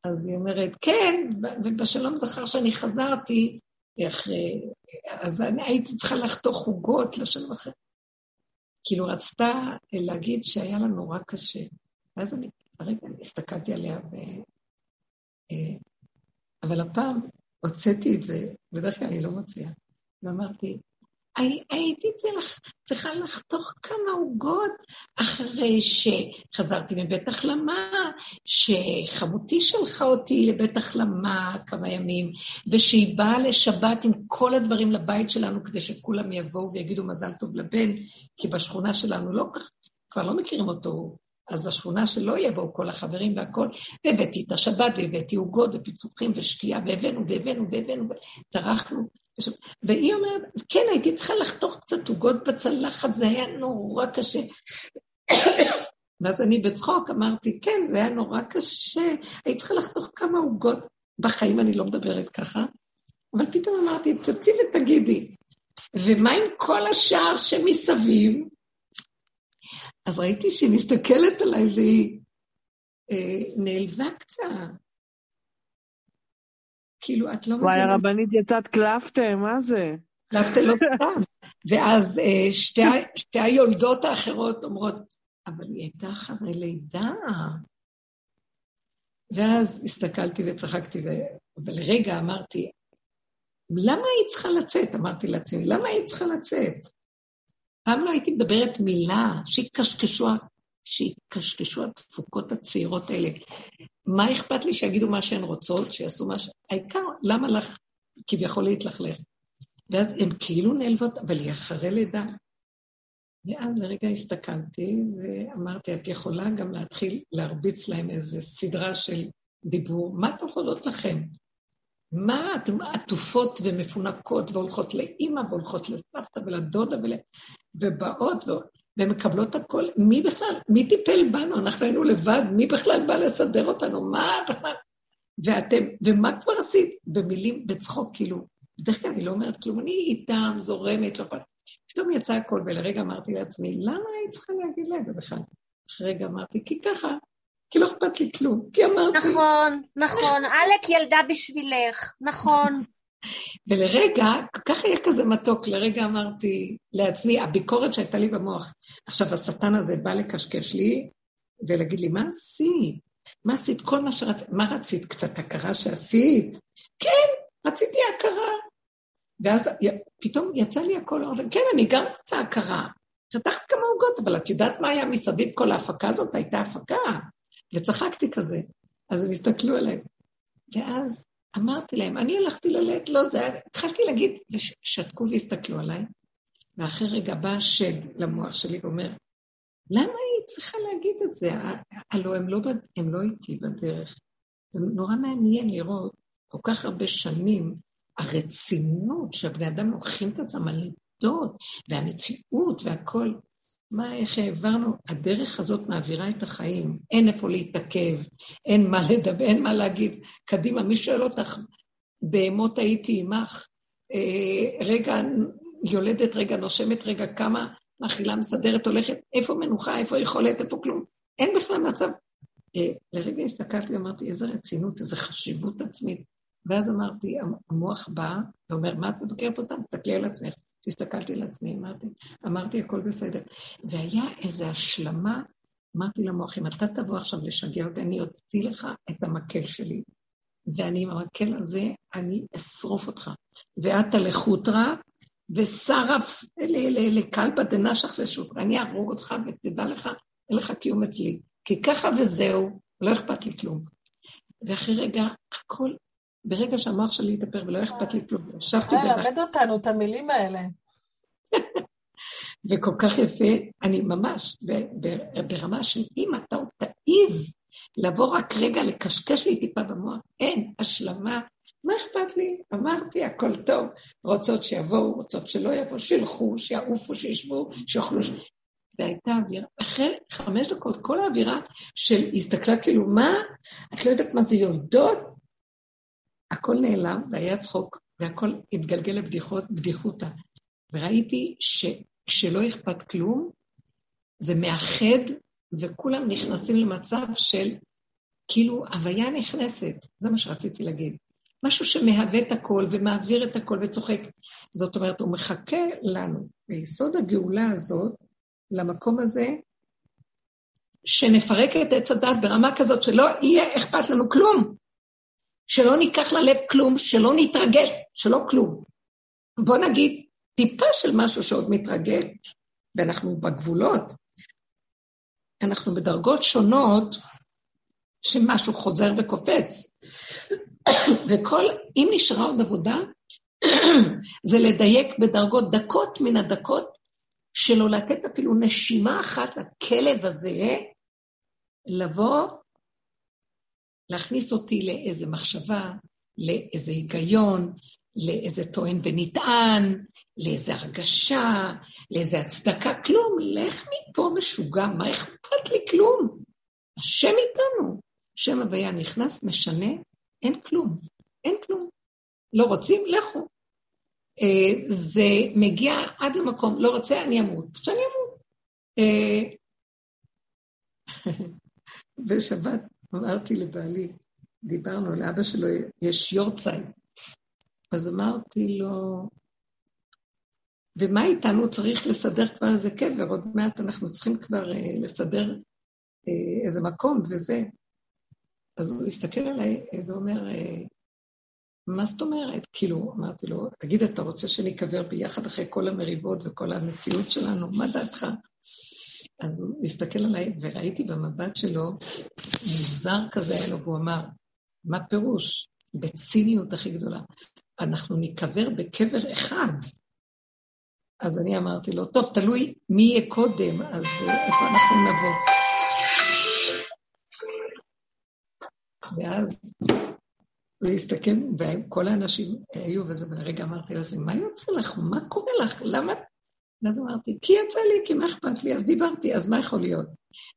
אז היא אומרת, כן, ובשלום זכר שאני חזרתי, אחרי, אז אני הייתי צריכה לחתוך עוגות לשלום אחר. כאילו רצתה להגיד שהיה לה נורא קשה. ואז אני, הרגע הסתכלתי עליה, ו... אה, אבל הפעם הוצאתי את זה, בדרך כלל אני לא מוציאה, ואמרתי, הייתי צריכה לחתוך כמה עוגות אחרי שחזרתי מבית החלמה, שחמותי שלחה אותי לבית החלמה כמה ימים, ושהיא באה לשבת עם כל הדברים לבית שלנו כדי שכולם יבואו ויגידו מזל טוב לבן, כי בשכונה שלנו לא כך, כבר לא מכירים אותו, אז בשכונה שלא יבואו כל החברים והכול, והבאתי את השבת והבאתי עוגות ופיצוחים ושתייה, והבאנו והבאנו והבאנו, טרחנו. והיא אומרת, כן, הייתי צריכה לחתוך קצת עוגות בצלחת, זה היה נורא קשה. ואז אני בצחוק אמרתי, כן, זה היה נורא קשה, הייתי צריכה לחתוך כמה עוגות. בחיים אני לא מדברת ככה, אבל פתאום אמרתי, תצאי ותגידי. ומה עם כל השאר שמסביב? אז ראיתי שהיא מסתכלת עליי והיא אה, נעלבה קצת. כאילו, את לא מבינה... וואי, הרבנית יצאת קלפטה, מה זה? קלפטה לא סתם. ואז אה, שתי, שתי היולדות האחרות אומרות, אבל היא הייתה אחרי לידה. ואז הסתכלתי וצחקתי, ו... ולרגע אמרתי, למה היא צריכה לצאת? אמרתי לעצמי, למה היא צריכה לצאת? פעם לא הייתי מדברת מילה, שיקשקשו, שיקשקשו התפוקות הצעירות האלה. מה אכפת לי שיגידו מה שהן רוצות, שיעשו מה ש... העיקר, למה לך כביכול להתלכלך? ואז הן כאילו נעלבות, אבל היא אחרי לידה. ואז לרגע הסתכלתי ואמרתי, את יכולה גם להתחיל להרביץ להם איזו סדרה של דיבור, מה תוכלות לכם? מה, אתן עטופות ומפונקות והולכות לאימא והולכות לסבתא ולדודה ול... ובאות. ומקבלות הכל. מי בכלל, מי טיפל בנו? אנחנו היינו לבד, מי בכלל בא לסדר אותנו? מה בכלל? ואתם, ומה כבר עשית? במילים, בצחוק, כאילו, בדרך כלל אני לא אומרת כלום, אני איתם, זורמת, לא יכולה. פתאום יצא הכל, ולרגע אמרתי לעצמי, למה היית צריכה להגיד לה את זה בכלל? אחרי רגע אמרתי, כי ככה, כי לא אכפת לי כלום, כי אמרתי... נכון, נכון, עלק ילדה בשבילך, נכון. ולרגע, ככה היה כזה מתוק, לרגע אמרתי לעצמי, הביקורת שהייתה לי במוח, עכשיו השטן הזה בא לקשקש לי ולהגיד לי, מה עשית? מה עשית? כל מה שרצית, מה רצית? קצת הכרה שעשית? כן, רציתי הכרה. ואז פתאום יצא לי הכל, כן, אני גם רוצה הכרה. חתכת כמה עוגות, אבל את יודעת מה היה מסביב כל ההפקה הזאת? הייתה הפקה. וצחקתי כזה. אז הם הסתכלו עליי. ואז אמרתי להם, אני הלכתי ללדת, לא, זה היה... התחלתי להגיד, ושתקו והסתכלו עליי, ואחרי רגע בא השד למוח שלי ואומר, למה היא צריכה להגיד את זה? הלוא הם לא, הם לא איתי בדרך. נורא מעניין לראות כל כך הרבה שנים, הרצינות שהבני אדם לוקחים את עצמם על לידות, והמציאות והכול. מה, איך העברנו, הדרך הזאת מעבירה את החיים, אין איפה להתעכב, אין מה לדבר, אין מה להגיד. קדימה, מי שואל אותך, בהמות הייתי עמך, אה, רגע יולדת, רגע נושמת, רגע קמה, מאכילה, מסדרת, הולכת, איפה מנוחה, איפה יכולת, איפה כלום. אין בכלל מצב. אה, לרגע הסתכלתי ואמרתי, איזה רצינות, איזה חשיבות עצמית. ואז אמרתי, המוח בא ואומר, מה את מבקרת אותה? תסתכלי על עצמך. הסתכלתי על עצמי, אמרתי, אמרתי, הכל בסדר. והיה איזו השלמה, אמרתי למוח, אם אתה תבוא עכשיו לשגע אותי, אני אוציא לך את המקל שלי, ואני עם המקל הזה, אני אשרוף אותך. ואתה לחוטרה, ושרף לקלפא דנשך לשוטרה, אני אהרוג אותך ותדע לך, אין לך קיום אצלי. כי ככה וזהו, לא אכפת לי כלום. ואחרי רגע, הכל ברגע שהמוח שלי יתאפר ולא אכפת לי כלום, ישבתי בבית. למד אותנו את המילים האלה. וכל כך יפה, אני ממש, ברמה של אם אתה עוד תעיז לבוא רק רגע לקשקש לי טיפה במוח, אין, השלמה, מה אכפת לי? אמרתי, הכל טוב. רוצות שיבואו, רוצות שלא יבואו, שילכו, שיעופו, שישבו, שיאכלו. והייתה אווירה, אחרי חמש דקות, כל האווירה של הסתכלה כאילו, מה? את לא יודעת מה זה יולדות? הכל נעלם והיה צחוק, והכל התגלגל לבדיחות, בדיחותא. וראיתי שכשלא אכפת כלום, זה מאחד, וכולם נכנסים למצב של כאילו הוויה נכנסת, זה מה שרציתי להגיד. משהו שמהווה את הכל ומעביר את הכל וצוחק. זאת אומרת, הוא מחכה לנו, ביסוד הגאולה הזאת, למקום הזה, שנפרק את עץ הדת ברמה כזאת שלא יהיה אכפת לנו כלום. שלא ניקח ללב כלום, שלא נתרגש, שלא כלום. בוא נגיד, טיפה של משהו שעוד מתרגל, ואנחנו בגבולות. אנחנו בדרגות שונות שמשהו חוזר וקופץ. וכל, אם נשארה עוד עבודה, זה לדייק בדרגות דקות מן הדקות, שלא לתת אפילו נשימה אחת לכלב הזה, לבוא, להכניס אותי לאיזה מחשבה, לאיזה היגיון, לאיזה טוען ונטען, לאיזה הרגשה, לאיזה הצדקה, כלום. לך מפה משוגע, מה אכפת לי כלום? השם איתנו. שם הוויה נכנס, משנה, אין כלום. אין כלום. לא רוצים, לכו. אה, זה מגיע עד למקום, לא רוצה, אני אמות. שאני אמות. אה, בשבת אמרתי לבעלי, דיברנו, לאבא שלו יש יורצייט. אז אמרתי לו, ומה איתנו? צריך לסדר כבר איזה קבר, עוד מעט אנחנו צריכים כבר אה, לסדר אה, איזה מקום וזה. אז הוא הסתכל עליי ואומר, אה, מה זאת אומרת? כאילו, אמרתי לו, תגיד, אתה רוצה שניקבר ביחד אחרי כל המריבות וכל המציאות שלנו? מה דעתך? אז הוא הסתכל עליי, וראיתי במבט שלו, מוזר כזה היה לו, והוא אמר, מה פירוש? בציניות הכי גדולה. אנחנו ניקבר בקבר אחד. אז אני אמרתי לו, טוב, תלוי מי יהיה קודם, אז איפה אנחנו נבוא. ואז הוא הסתכל, וכל האנשים היו וזה, ולרגע אמרתי לו, מה יוצא לך? מה קורה לך? למה? ואז אמרתי, כי יצא לי, כי מה אכפת לי? אז דיברתי, אז מה יכול להיות?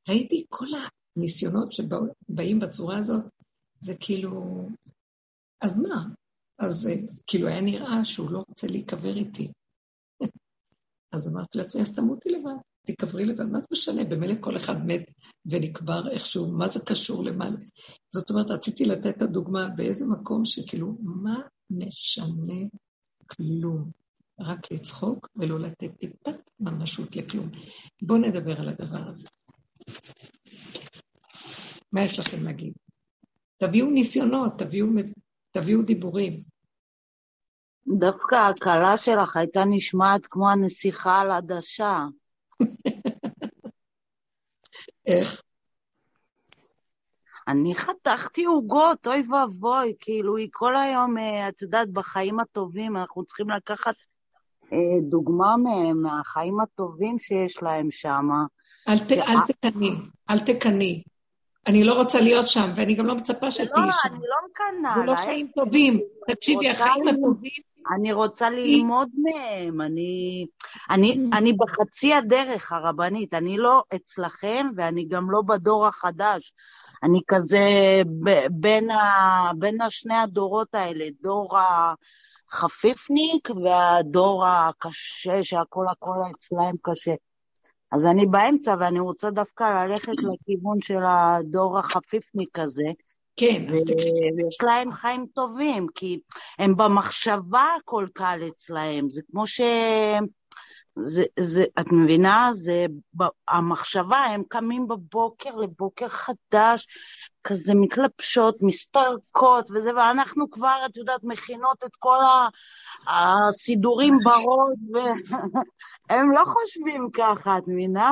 ראיתי כל הניסיונות שבאים בצורה הזאת, זה כאילו, אז מה? אז כאילו היה נראה שהוא לא רוצה להיקבר איתי. אז אמרתי לעצמי, אז תמותי לבד, תקברי לבד, מה זה משנה? במילא כל אחד מת ונקבר איכשהו, מה זה קשור למה? זאת אומרת, רציתי לתת את הדוגמה באיזה מקום שכאילו, מה משנה כלום? רק לצחוק ולא לתת טיפת ממשות לכלום. בואו נדבר על הדבר הזה. מה יש לכם להגיד? תביאו ניסיונות, תביאו, תביאו דיבורים. דווקא הכלה שלך הייתה נשמעת כמו הנסיכה על עדשה. איך? אני חתכתי עוגות, אוי ואבוי, כאילו היא כל היום, אה, את יודעת, בחיים הטובים, אנחנו צריכים לקחת דוגמה מהם, מהחיים הטובים שיש להם שם. אל, ת, אל תקני, אל תקני. אני לא רוצה להיות שם, ואני גם לא מצפה שתהיי לא, שם. אני לא מקנאה. זה לא חיים טובים. תקשיבי, החיים הטובים... אני רוצה ללמוד מהם, אני, אני. אני בחצי הדרך הרבנית, אני לא אצלכם ואני גם לא בדור החדש. אני כזה בין, ה, בין השני הדורות האלה, דור החפיפניק והדור הקשה, שהכל הכל אצלהם קשה. אז אני באמצע ואני רוצה דווקא ללכת לכיוון של הדור החפיפניק הזה. כן, אז תקשיבי. ויש להם חיים טובים, כי הם במחשבה הכל קל אצלהם. זה כמו ש... זה, זה, את מבינה? זה המחשבה, הם קמים בבוקר לבוקר חדש, כזה מתלבשות, מסתרקות וזה, ואנחנו כבר, את יודעת, מכינות את כל הסידורים בראש, והם לא חושבים ככה, את מבינה?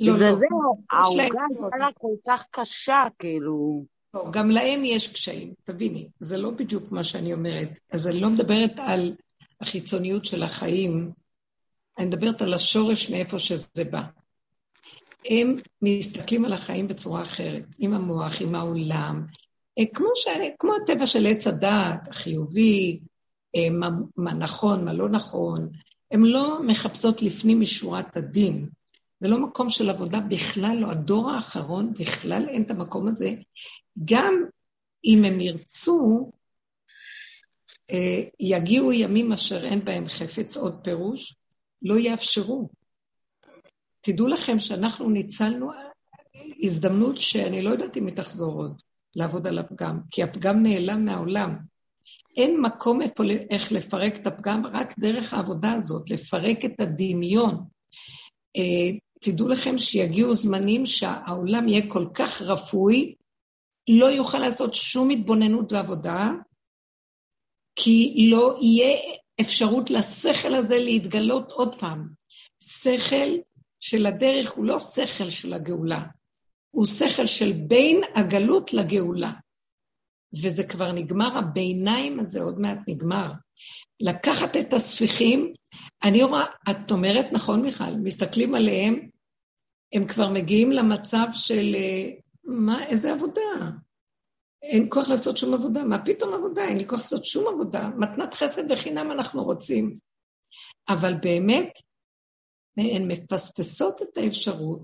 לא, לא. בגלל זה העוגה הייתה כל כך קשה, כאילו. לא, גם להם יש קשיים, תביני, זה לא בדיוק מה שאני אומרת. אז אני לא מדברת על החיצוניות של החיים, אני מדברת על השורש מאיפה שזה בא. הם מסתכלים על החיים בצורה אחרת, עם המוח, עם העולם, אה, כמו, ש... כמו הטבע של עץ הדעת, החיובי, אה, מה, מה נכון, מה לא נכון, הן לא מחפשות לפנים משורת הדין. זה לא מקום של עבודה בכלל, לא. הדור האחרון בכלל אין את המקום הזה. גם אם הם ירצו, אה, יגיעו ימים אשר אין בהם חפץ, עוד פירוש, לא יאפשרו. תדעו לכם שאנחנו ניצלנו הזדמנות שאני לא יודעת אם היא תחזור עוד לעבוד על הפגם, כי הפגם נעלם מהעולם. אין מקום איך לפרק את הפגם, רק דרך העבודה הזאת, לפרק את הדמיון. אה, תדעו לכם שיגיעו זמנים שהעולם יהיה כל כך רפוי, לא יוכל לעשות שום התבוננות ועבודה, כי לא יהיה אפשרות לשכל הזה להתגלות עוד פעם. שכל של הדרך הוא לא שכל של הגאולה, הוא שכל של בין הגלות לגאולה. וזה כבר נגמר, הביניים הזה עוד מעט נגמר. לקחת את הספיחים, אני רואה, את אומרת, נכון מיכל, מסתכלים עליהם, הם כבר מגיעים למצב של, אה, מה, איזה עבודה? אין כוח לעשות שום עבודה. מה פתאום עבודה? אין לי כוח לעשות שום עבודה. מתנת חסד וחינם אנחנו רוצים. אבל באמת, הן מפספסות את האפשרות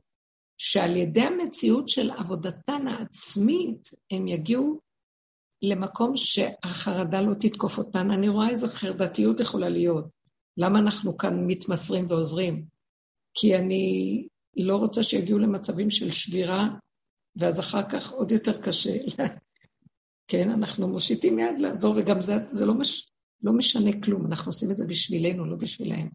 שעל ידי המציאות של עבודתן העצמית, הם יגיעו למקום שהחרדה לא תתקוף אותן. אני רואה איזו חרדתיות יכולה להיות. למה אנחנו כאן מתמסרים ועוזרים? כי אני לא רוצה שיגיעו למצבים של שבירה, ואז אחר כך עוד יותר קשה. כן, אנחנו מושיטים יד לעזור, וגם זה, זה לא, מש, לא משנה כלום, אנחנו עושים את זה בשבילנו, לא בשבילם.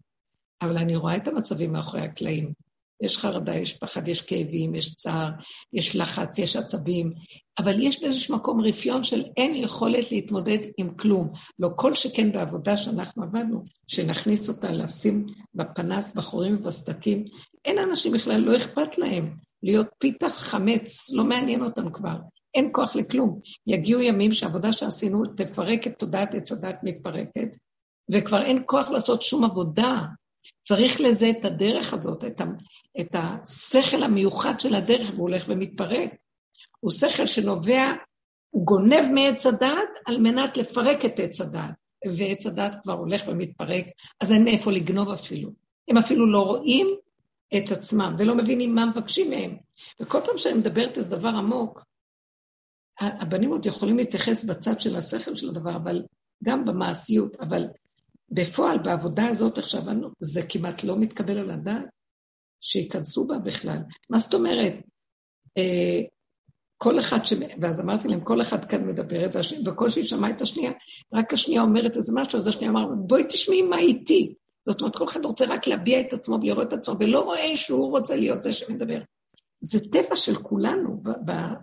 אבל אני רואה את המצבים מאחורי הקלעים. יש חרדה, יש פחד, יש כאבים, יש צער, יש לחץ, יש עצבים, אבל יש באיזשהו מקום רפיון של אין יכולת להתמודד עם כלום. לא כל שכן בעבודה שאנחנו עבדנו, שנכניס אותה לשים בפנס, בחורים ובסדקים, אין אנשים בכלל, לא אכפת להם להיות פיתה חמץ, לא מעניין אותם כבר. אין כוח לכלום. יגיעו ימים שהעבודה שעשינו תפרק את תודעת עץ הדת מתפרקת, וכבר אין כוח לעשות שום עבודה. צריך לזה את הדרך הזאת, את, ה, את השכל המיוחד של הדרך, והוא הולך ומתפרק. הוא שכל שנובע, הוא גונב מעץ הדעת על מנת לפרק את עץ הדעת, ועץ הדעת כבר הולך ומתפרק, אז אין מאיפה לגנוב אפילו. הם אפילו לא רואים את עצמם, ולא מבינים מה מבקשים מהם. וכל פעם שאני מדברת איזה דבר עמוק, הבנים עוד יכולים להתייחס בצד של השכל של הדבר, אבל גם במעשיות, אבל בפועל, בעבודה הזאת עכשיו, זה כמעט לא מתקבל על הדעת שייכנסו בה בכלל. מה זאת אומרת? אה, כל אחד ש... ואז אמרתי להם, כל אחד כאן מדבר את השני, בקושי שמע את השנייה, רק השנייה אומרת איזה משהו, אז השנייה אמרה, בואי תשמעי מה איתי. זאת אומרת, כל אחד רוצה רק להביע את עצמו ולראות את עצמו, ולא רואה שהוא רוצה להיות זה שמדבר. זה טבע של כולנו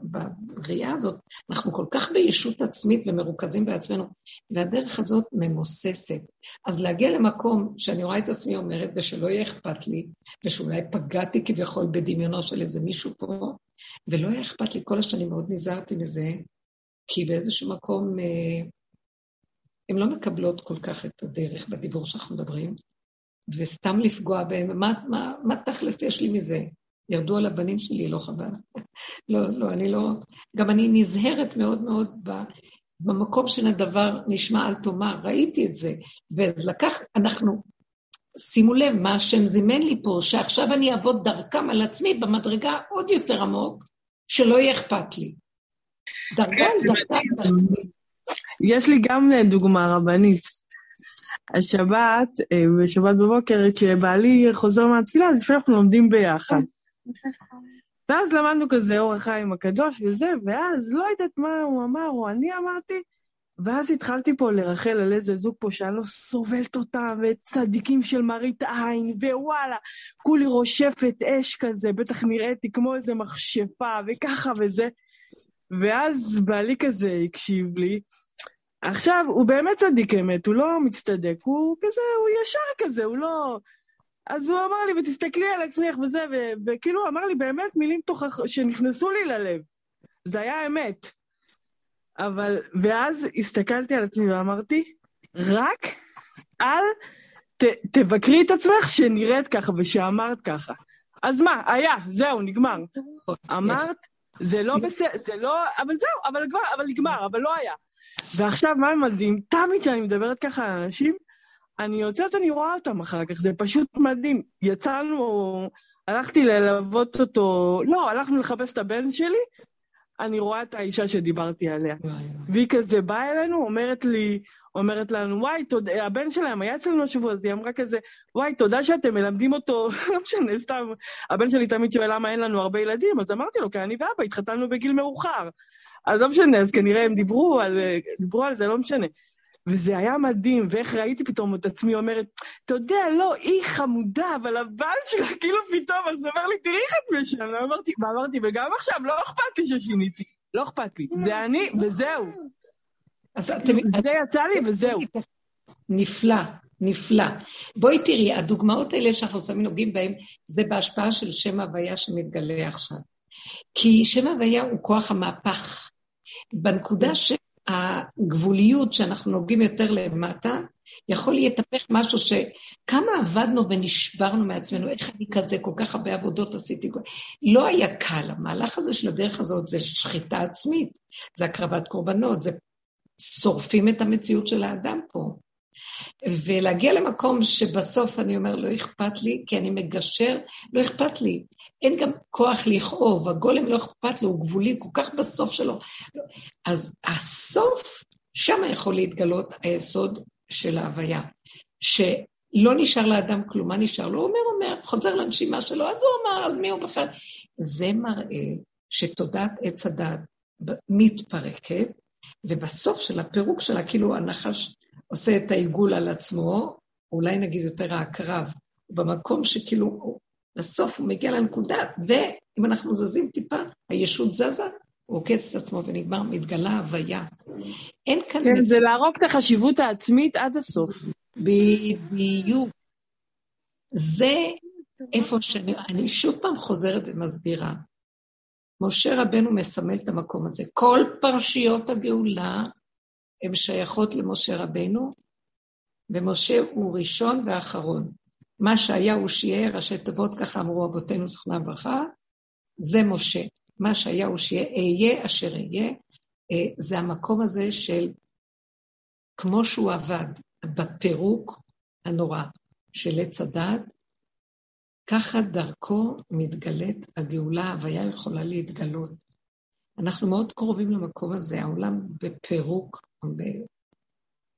בראייה הזאת. אנחנו כל כך בישות עצמית ומרוכזים בעצמנו, והדרך הזאת ממוססת. אז להגיע למקום שאני רואה את עצמי אומרת, ושלא יהיה אכפת לי, ושאולי פגעתי כביכול בדמיונו של איזה מישהו פה, ולא היה אכפת לי, כל השנים מאוד נזהרתי מזה, כי באיזשהו מקום אה, הן לא מקבלות כל כך את הדרך בדיבור שאנחנו מדברים, וסתם לפגוע בהם, מה, מה, מה תכלס יש לי מזה? ירדו על הבנים שלי, לא חבל. לא, לא, אני לא... גם אני נזהרת מאוד מאוד במקום של הדבר נשמע על תאמר, ראיתי את זה, ולקח, אנחנו, שימו לב מה השם זימן לי פה, שעכשיו אני אעבוד דרכם על עצמי במדרגה עוד יותר עמוק, שלא יהיה אכפת לי. דרגה כן, דרכה יש לי גם דוגמה רבנית. השבת, אה, בשבת בבוקר, כשבעלי חוזר מהתפילה, אז לפעמים אנחנו לומדים ביחד. ואז למדנו כזה אור החיים הקדוש וזה, ואז לא יודעת מה הוא אמר או אני אמרתי, ואז התחלתי פה לרחל על איזה זוג פה שאני לא סובלת אותם, וצדיקים של מראית עין, ווואלה, כולי רושפת אש כזה, בטח נראיתי כמו איזה מכשפה, וככה וזה. ואז בעלי כזה הקשיב לי. עכשיו, הוא באמת צדיק אמת, הוא לא מצטדק, הוא כזה, הוא ישר כזה, הוא לא... אז הוא אמר לי, ותסתכלי על עצמך וזה, וכאילו אמר לי באמת מילים תוכח... שנכנסו לי ללב. זה היה אמת. אבל, ואז הסתכלתי על עצמי ואמרתי, רק אל ת, תבקרי את עצמך שנראית ככה ושאמרת ככה. אז מה, היה, זהו, נגמר. אמרת, זה לא בסדר, זה לא, אבל זהו, אבל כבר, אבל נגמר, אבל לא היה. ועכשיו, מה מדהים? תמיד כשאני מדברת ככה על אנשים, אני יוצאת, אני רואה אותם אחר כך, זה פשוט מדהים. יצאנו, הלכתי ללוות אותו, לא, הלכנו לחפש את הבן שלי, אני רואה את האישה שדיברתי עליה. והיא כזה באה אלינו, אומרת לי, אומרת לנו, וואי, תודה, הבן שלהם היה אצלנו השבוע, אז היא אמרה כזה, וואי, תודה שאתם מלמדים אותו, לא משנה, סתם, הבן שלי תמיד שואל למה אין לנו הרבה ילדים, אז אמרתי לו, כי אני ואבא התחתנו בגיל מאוחר. אז לא משנה, אז כנראה הם דיברו על, דיברו על זה, לא משנה. וזה היה מדהים, ואיך ראיתי פתאום את עצמי אומרת, אתה יודע, לא, היא חמודה, אבל הבעל שלה כאילו פתאום, אז אומר לי, תראי איך את משנה. אמרתי, ואמרתי, וגם עכשיו, לא אכפת לי ששיניתי, לא אכפת לי. זה אני, וזהו. זה יצא לי, וזהו. נפלא, נפלא. בואי תראי, הדוגמאות האלה שאנחנו שמים נוגעים בהן, זה בהשפעה של שם הוויה שמתגלה עכשיו. כי שם הוויה הוא כוח המהפך. בנקודה שהגבוליות שאנחנו נוגעים יותר למטה, יכול להתהפך משהו שכמה עבדנו ונשברנו מעצמנו, איך אני כזה, כל כך הרבה עבודות עשיתי. לא היה קל, המהלך הזה של הדרך הזאת זה שחיטה עצמית, זה הקרבת קורבנות, זה שורפים את המציאות של האדם פה. ולהגיע למקום שבסוף אני אומר, לא אכפת לי, כי אני מגשר, לא אכפת לי. אין גם כוח לכאוב, הגולם לא אכפת לו, הוא גבולי, כל כך בסוף שלו. אז הסוף, שם יכול להתגלות היסוד של ההוויה. שלא נשאר לאדם כלום, מה נשאר לו? הוא אומר, אומר, חוזר לנשימה שלו, אז הוא אמר, אז מי הוא בכלל? זה מראה שתודעת עץ הדת מתפרקת, ובסוף של הפירוק שלה, כאילו הנחש עושה את העיגול על עצמו, אולי נגיד יותר העקרב, במקום שכאילו, בסוף הוא מגיע לנקודה, ואם אנחנו זזים טיפה, הישות זזה, הוא עוקץ את עצמו ונגמר, מתגלה הוויה. אין כאן... כן, מצ... זה להרוג את החשיבות העצמית עד הסוף. בדיוק. זה איפה שאני... אני שוב פעם חוזרת ומסבירה. משה רבנו מסמל את המקום הזה. כל פרשיות הגאולה הן שייכות למשה רבנו, ומשה הוא ראשון ואחרון. מה שהיה הוא שיהיה, ראשי תיבות, ככה אמרו אבותינו זכרונם לברכה, זה משה. מה שהיה הוא שיהיה, אהיה אשר אהיה, אה, זה המקום הזה של כמו שהוא עבד בפירוק הנורא של עץ הדת, ככה דרכו מתגלית הגאולה, ההוויה יכולה להתגלות. אנחנו מאוד קרובים למקום הזה, העולם בפירוק,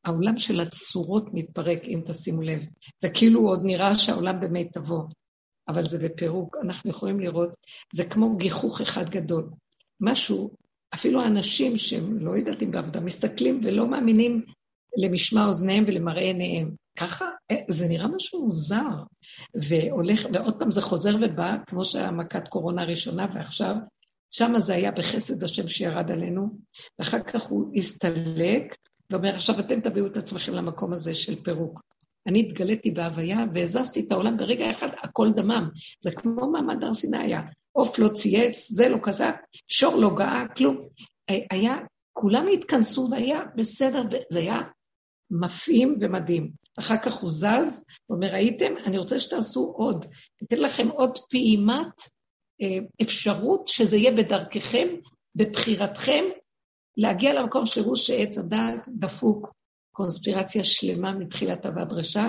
העולם של הצורות מתפרק, אם תשימו לב. זה כאילו עוד נראה שהעולם במיטבו, אבל זה בפירוק. אנחנו יכולים לראות, זה כמו גיחוך אחד גדול. משהו, אפילו האנשים שהם, לא יודעת אם בעבודה, מסתכלים ולא מאמינים למשמע אוזניהם ולמראה עיניהם. ככה, אה, זה נראה משהו מוזר. והולך, ועוד פעם זה חוזר ובא, כמו שהיה מכת קורונה הראשונה, ועכשיו, שם זה היה בחסד השם שירד עלינו, ואחר כך הוא הסתלק, ואומר, עכשיו אתם תביאו את עצמכם למקום הזה של פירוק. אני התגליתי בהוויה והזזתי את העולם ברגע אחד, הכל דמם. זה כמו מעמד הר סיני היה. עוף לא צייץ, זה לא כזה, שור לא גאה, כלום. היה, כולם התכנסו והיה בסדר, זה היה מפעים ומדהים. אחר כך הוא זז, הוא אומר, ראיתם? אני רוצה שתעשו עוד. אתן לכם עוד פעימת אה, אפשרות שזה יהיה בדרככם, בבחירתכם, להגיע למקום שתראו שעץ הדעת דפוק, קונספירציה שלמה מתחילת ועד רשע.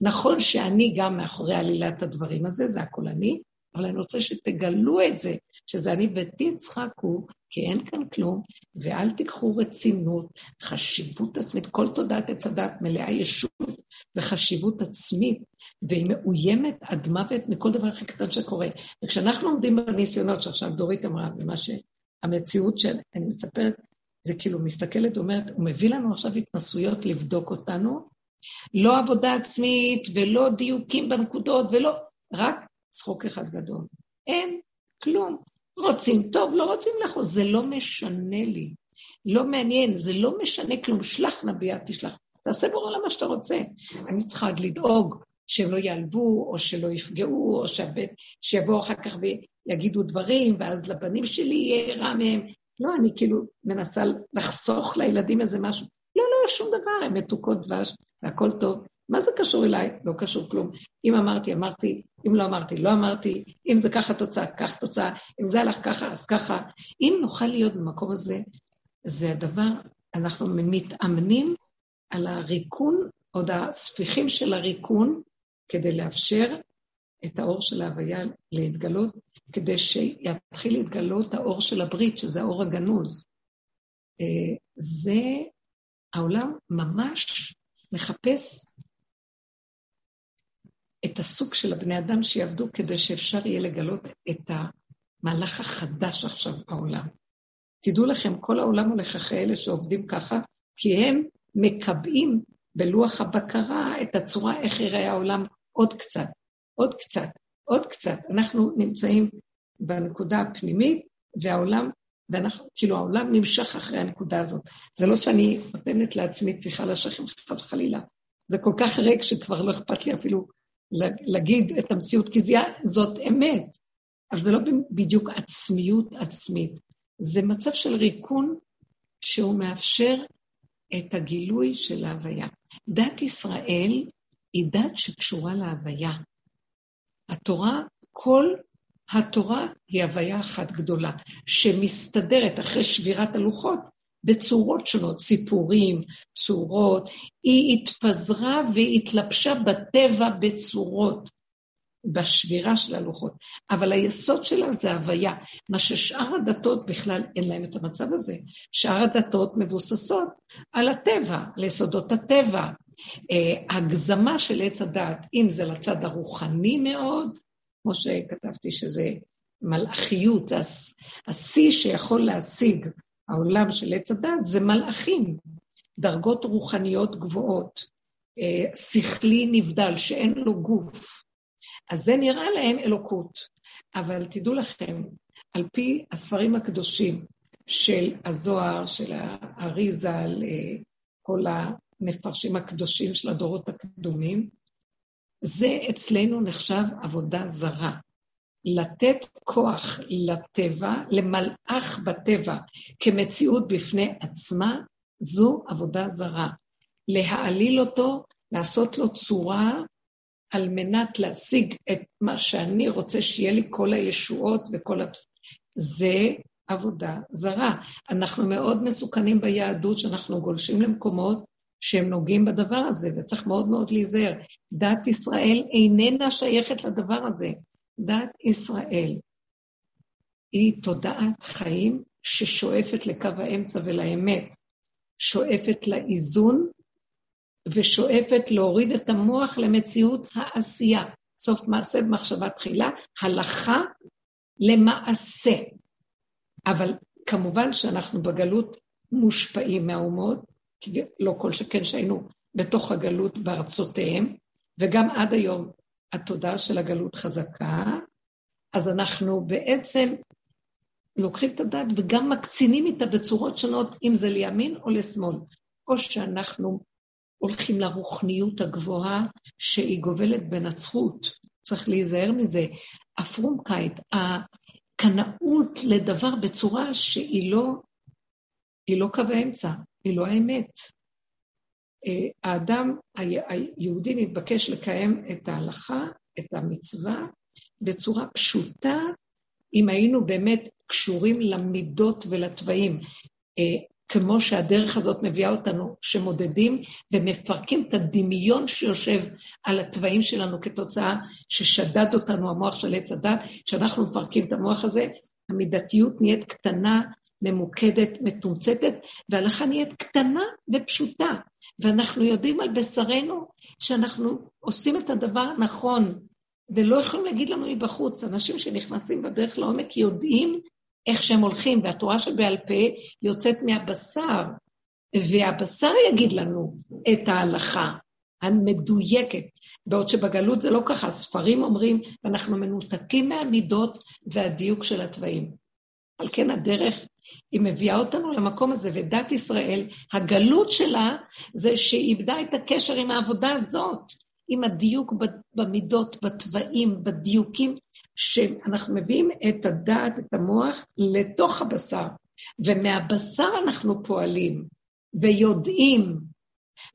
נכון שאני גם מאחורי עלילת הדברים הזה, זה הכל אני, אבל אני רוצה שתגלו את זה, שזה אני ותצחקו, כי אין כאן כלום, ואל תיקחו רצינות, חשיבות עצמית, כל תודעת עץ הדת מלאה ישות וחשיבות עצמית, והיא מאוימת עד מוות מכל דבר הכי קטן שקורה. וכשאנחנו עומדים בניסיונות שעכשיו דורית אמרה, ומה שהמציאות שאני מספרת, זה כאילו מסתכלת ואומרת, הוא מביא לנו עכשיו התנסויות לבדוק אותנו, לא עבודה עצמית ולא דיוקים בנקודות ולא, רק צחוק אחד גדול. אין כלום. רוצים טוב, לא רוצים לכו, זה לא משנה לי. לא מעניין, זה לא משנה כלום. שלח נביאה, תשלח. תעשה בעולם מה שאתה רוצה. אני צריכה עוד לדאוג שהם לא ייעלבו, או שלא יפגעו, או שיבואו אחר כך ויגידו דברים, ואז לבנים שלי יהיה רע מהם. לא, אני כאילו מנסה לחסוך לילדים איזה משהו. לא, לא, שום דבר, הם מתוקות דבש, והכל טוב. מה זה קשור אליי? לא קשור כלום. אם אמרתי, אמרתי, אם לא אמרתי, לא אמרתי, אם זה ככה תוצאה, כך תוצאה, אם זה הלך ככה, אז ככה. אם נוכל להיות במקום הזה, זה הדבר, אנחנו מתאמנים על הריקון, עוד הספיחים של הריקון, כדי לאפשר את האור של ההוויה להתגלות, כדי שיתחיל להתגלות האור של הברית, שזה האור הגנוז. אה, זה, העולם ממש מחפש את הסוג של הבני אדם שיעבדו כדי שאפשר יהיה לגלות את המהלך החדש עכשיו בעולם. תדעו לכם, כל העולם הולך אחרי אלה שעובדים ככה, כי הם מקבעים בלוח הבקרה את הצורה איך יראה העולם עוד קצת, עוד קצת, עוד קצת. אנחנו נמצאים בנקודה הפנימית, והעולם, ואנחנו, כאילו העולם נמשך אחרי הנקודה הזאת. זה לא שאני נותנת לעצמי טפיחה לשכם חס וחלילה, זה כל כך ריק שכבר לא אכפת לי אפילו להגיד את המציאות, כי זאת אמת. אבל זה לא בדיוק עצמיות עצמית, זה מצב של ריקון שהוא מאפשר את הגילוי של ההוויה. דת ישראל היא דת שקשורה להוויה. התורה, כל התורה היא הוויה אחת גדולה, שמסתדרת אחרי שבירת הלוחות בצורות שונות, סיפורים, צורות. היא התפזרה והתלבשה בטבע בצורות, בשבירה של הלוחות. אבל היסוד שלה זה הוויה, מה ששאר הדתות בכלל אין להם את המצב הזה. שאר הדתות מבוססות על הטבע, על יסודות הטבע. אה, הגזמה של עץ הדעת, אם זה לצד הרוחני מאוד, כמו שכתבתי שזה מלאכיות, השיא שיכול להשיג העולם של עץ הדת, זה מלאכים, דרגות רוחניות גבוהות, אה, שכלי נבדל שאין לו גוף. אז זה נראה להם אלוקות. אבל תדעו לכם, על פי הספרים הקדושים של הזוהר, של האריזה, כל המפרשים הקדושים של הדורות הקדומים, זה אצלנו נחשב עבודה זרה. לתת כוח לטבע, למלאך בטבע, כמציאות בפני עצמה, זו עבודה זרה. להעליל אותו, לעשות לו צורה על מנת להשיג את מה שאני רוצה שיהיה לי כל הישועות וכל הפס... זה עבודה זרה. אנחנו מאוד מסוכנים ביהדות שאנחנו גולשים למקומות שהם נוגעים בדבר הזה, וצריך מאוד מאוד להיזהר. דת ישראל איננה שייכת לדבר הזה. דת ישראל היא תודעת חיים ששואפת לקו האמצע ולאמת, שואפת לאיזון ושואפת להוריד את המוח למציאות העשייה. סוף מעשה במחשבה תחילה, הלכה למעשה. אבל כמובן שאנחנו בגלות מושפעים מהאומות, לא כל שכן שהיינו בתוך הגלות בארצותיהם, וגם עד היום התודעה של הגלות חזקה, אז אנחנו בעצם לוקחים את הדת וגם מקצינים איתה בצורות שונות, אם זה לימין או לשמאל. או שאנחנו הולכים לרוחניות הגבוהה שהיא גובלת בנצרות, צריך להיזהר מזה. הפרומקייט, הקנאות לדבר בצורה שהיא לא, היא לא קו האמצע, היא לא האמת. אה, האדם היהודי נתבקש לקיים את ההלכה, את המצווה, בצורה פשוטה, אם היינו באמת קשורים למידות ולתוואים. אה, כמו שהדרך הזאת מביאה אותנו, שמודדים ומפרקים את הדמיון שיושב על התוואים שלנו כתוצאה ששדד אותנו המוח של עץ הדת, כשאנחנו מפרקים את המוח הזה, המידתיות נהיית קטנה, ממוקדת, מתומצתת, וההלכה נהיית קטנה ופשוטה. ואנחנו יודעים על בשרנו שאנחנו עושים את הדבר הנכון, ולא יכולים להגיד לנו מבחוץ. אנשים שנכנסים בדרך לעומק יודעים איך שהם הולכים, והתורה שבעל פה יוצאת מהבשר, והבשר יגיד לנו את ההלכה המדויקת, בעוד שבגלות זה לא ככה, הספרים אומרים, ואנחנו מנותקים מהמידות והדיוק של התוואים. על כן הדרך, היא מביאה אותנו למקום הזה, ודת ישראל, הגלות שלה זה שהיא איבדה את הקשר עם העבודה הזאת, עם הדיוק במידות, בתוואים, בדיוקים שאנחנו מביאים את הדעת, את המוח, לתוך הבשר, ומהבשר אנחנו פועלים ויודעים,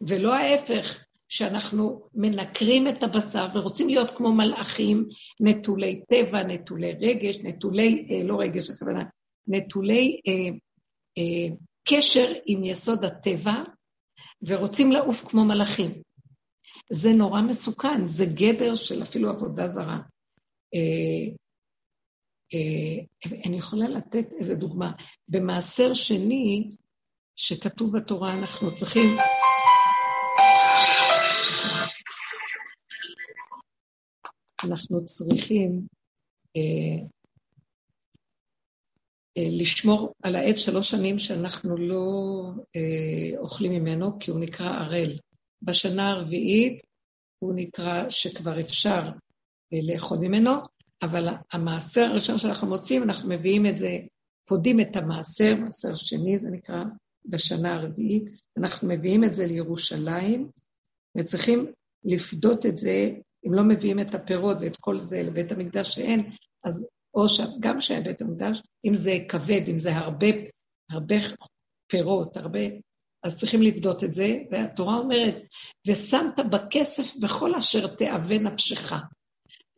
ולא ההפך, שאנחנו מנקרים את הבשר ורוצים להיות כמו מלאכים, נטולי טבע, נטולי רגש, נטולי, אה, לא רגש, הכוונה, נטולי אה, אה, קשר עם יסוד הטבע, ורוצים לעוף כמו מלאכים. זה נורא מסוכן, זה גדר של אפילו עבודה זרה. אה, אה, אני יכולה לתת איזה דוגמה. במעשר שני, שכתוב בתורה, אנחנו צריכים... אנחנו צריכים אה, לשמור על העץ שלוש שנים שאנחנו לא אה, אוכלים ממנו, כי הוא נקרא ערל. בשנה הרביעית הוא נקרא שכבר אפשר אה, לאכול ממנו, אבל המעשר הראשון שאנחנו מוצאים, אנחנו מביאים את זה, פודים את המעשר, מעשר שני זה נקרא, בשנה הרביעית, אנחנו מביאים את זה לירושלים, וצריכים לפדות את זה, אם לא מביאים את הפירות ואת כל זה לבית המקדש שאין, אז או גם שהיה בית המקדש, אם זה כבד, אם זה הרבה, הרבה פירות, הרבה, אז צריכים לפדות את זה, והתורה אומרת, ושמת בכסף בכל אשר תאווה נפשך.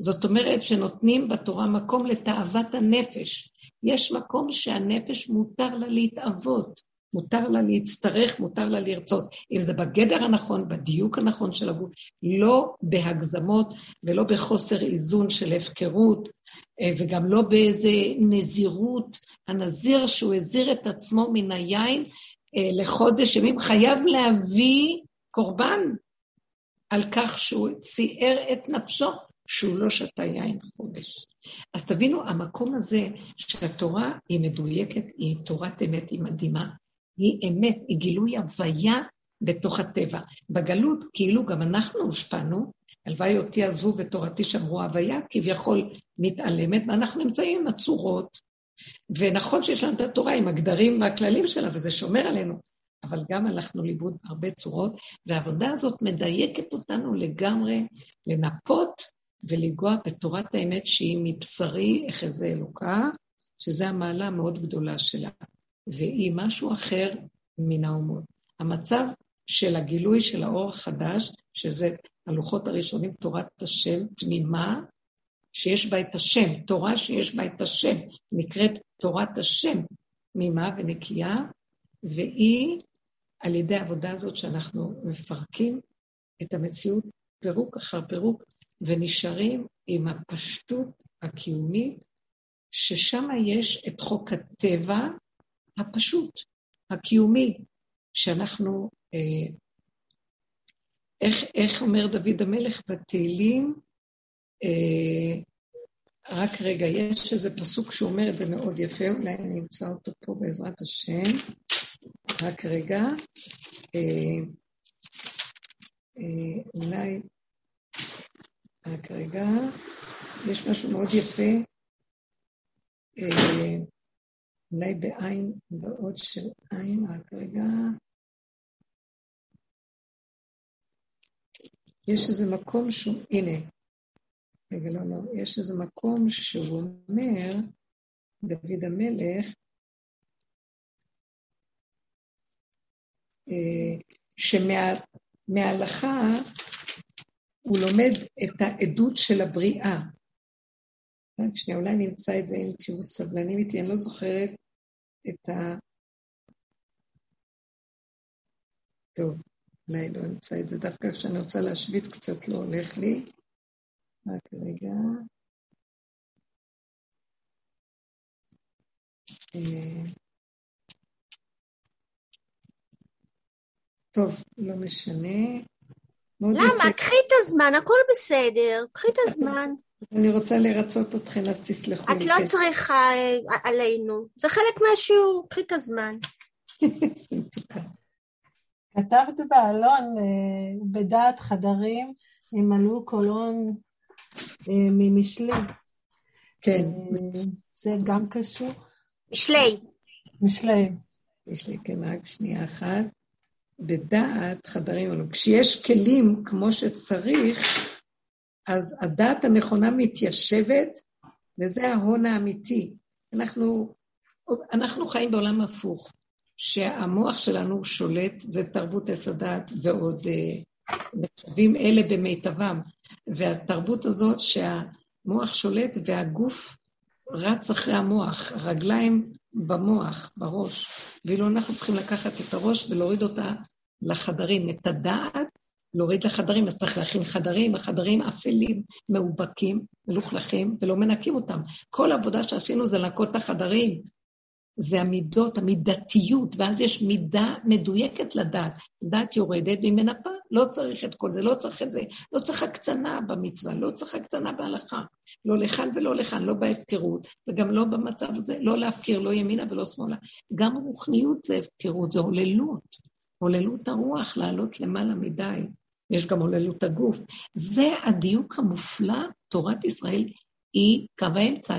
זאת אומרת שנותנים בתורה מקום לתאוות הנפש. יש מקום שהנפש מותר לה להתאבות, מותר לה להצטרך, מותר לה לרצות. אם זה בגדר הנכון, בדיוק הנכון של הגוף, לא בהגזמות ולא בחוסר איזון של הפקרות, אה, וגם לא באיזה נזירות. הנזיר שהוא הזיר את עצמו מן היין אה, לחודש ימים, חייב להביא קורבן על כך שהוא ציער את נפשו שהוא לא שתה יין חודש. אז תבינו, המקום הזה שהתורה היא מדויקת, היא תורת אמת, היא מדהימה, היא אמת, היא גילוי הוויה בתוך הטבע. בגלות, כאילו גם אנחנו הושפענו, הלוואי אותי עזבו ותורתי שמרו הוויה, כביכול מתעלמת, ואנחנו נמצאים עם הצורות, ונכון שיש לנו את התורה עם הגדרים והכללים שלה, וזה שומר עלינו, אבל גם הלכנו לאיבוד הרבה צורות, והעבודה הזאת מדייקת אותנו לגמרי לנפות ולגוע בתורת האמת שהיא מבשרי אחזה אלוקה, שזו המעלה המאוד גדולה שלה, והיא משהו אחר מן האומות. המצב של הגילוי של האור החדש, שזה הלוחות הראשונים, תורת השם תמימה, שיש בה את השם, תורה שיש בה את השם, נקראת תורת השם תמימה ונקייה, והיא על ידי העבודה הזאת שאנחנו מפרקים את המציאות פירוק אחר פירוק, ונשארים עם הפשטות הקיומית, ששם יש את חוק הטבע הפשוט, הקיומי, שאנחנו, אה, איך, איך אומר דוד המלך בתהילים, אה, רק רגע, יש איזה פסוק שאומר את זה מאוד יפה, אולי אני אמצא אותו פה בעזרת השם. רק רגע. אה, אה, אולי רק רגע, יש משהו מאוד יפה, אה, אולי בעין, בעוד של עין, רק רגע. יש איזה מקום שהוא, הנה, רגע, לא, לא, יש איזה מקום שהוא אומר, דוד המלך, אה, שמההלכה הוא לומד את העדות של הבריאה. רק שנייה, אולי נמצא את זה אם תהיו סבלנים איתי, אני לא זוכרת את ה... טוב, אולי לא אמצא את זה דווקא כשאני רוצה להשוויץ קצת לא הולך לי. רק רגע. אה, טוב, לא משנה. למה? קחי את הזמן, הכל בסדר, קחי את הזמן. אני רוצה לרצות אתכן, אז תסלחו לי. את לא כן. צריכה אה, עלינו, זה חלק מהשיעור, קחי את הזמן. כתבת בעלון, אה, בדעת חדרים, ימלאו קולון אה, ממשלי. כן. זה גם קשור? משלי. משלי. משלי, כן, רק שנייה אחת. בדעת חדרים אלו. כשיש כלים כמו שצריך, אז הדעת הנכונה מתיישבת, וזה ההון האמיתי. אנחנו, אנחנו חיים בעולם הפוך, שהמוח שלנו שולט, זה תרבות עץ הדעת ועוד אה, אלה במיטבם. והתרבות הזאת שהמוח שולט והגוף רץ אחרי המוח, הרגליים במוח, בראש, ואילו אנחנו צריכים לקחת את הראש ולהוריד אותה לחדרים, את הדעת, להוריד לחדרים, אז צריך להכין חדרים, החדרים אפלים, מאובקים, מלוכלכים, ולא מנקים אותם. כל העבודה שעשינו זה לנקות את החדרים, זה המידות, המידתיות, ואז יש מידה מדויקת לדעת. דעת יורדת והיא מנפה, לא צריך את כל זה, לא צריך את זה, לא צריך הקצנה במצווה, לא צריך הקצנה בהלכה. לא לכאן ולא לכאן, לא בהפקרות, וגם לא במצב הזה, לא להפקיר, לא ימינה ולא שמאלה. גם רוחניות זה הפקרות, זה הוללות. הוללות הרוח, לעלות למעלה מדי. יש גם הוללות הגוף. זה הדיוק המופלא, תורת ישראל היא קו האמצע.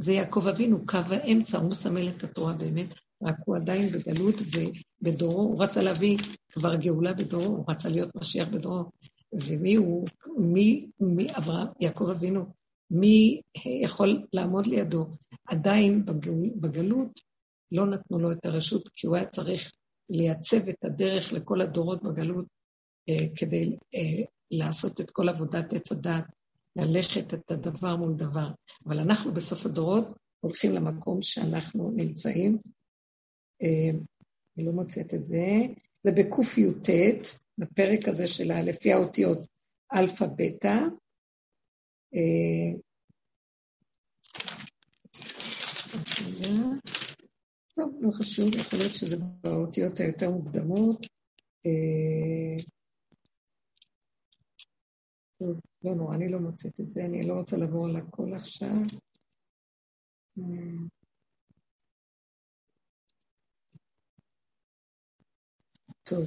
זה יעקב אבינו, קו האמצע, הוא מסמל את התורה באמת, רק הוא עדיין בגלות ובדורו, הוא רצה להביא כבר גאולה בדורו, הוא רצה להיות משיח בדורו. ומי הוא, מי, מי אברהם, יעקב אבינו, מי יכול לעמוד לידו? עדיין בגל, בגלות לא נתנו לו את הרשות, כי הוא היה צריך לייצב את הדרך לכל הדורות בגלות כדי אה, לעשות את כל עבודת עץ הדת, ללכת את הדבר מול דבר. אבל אנחנו בסוף הדורות הולכים למקום שאנחנו נמצאים. אה, אני לא מוצאת את זה. זה בקי"ט, בפרק הזה שלה, לפי האותיות אלפא-בטא. אה, טוב, לא חשוב, יכול להיות שזה באותיות היותר מוקדמות. טוב, לא נורא, אני לא מוצאת את זה, אני לא רוצה לעבור על הכל עכשיו. טוב.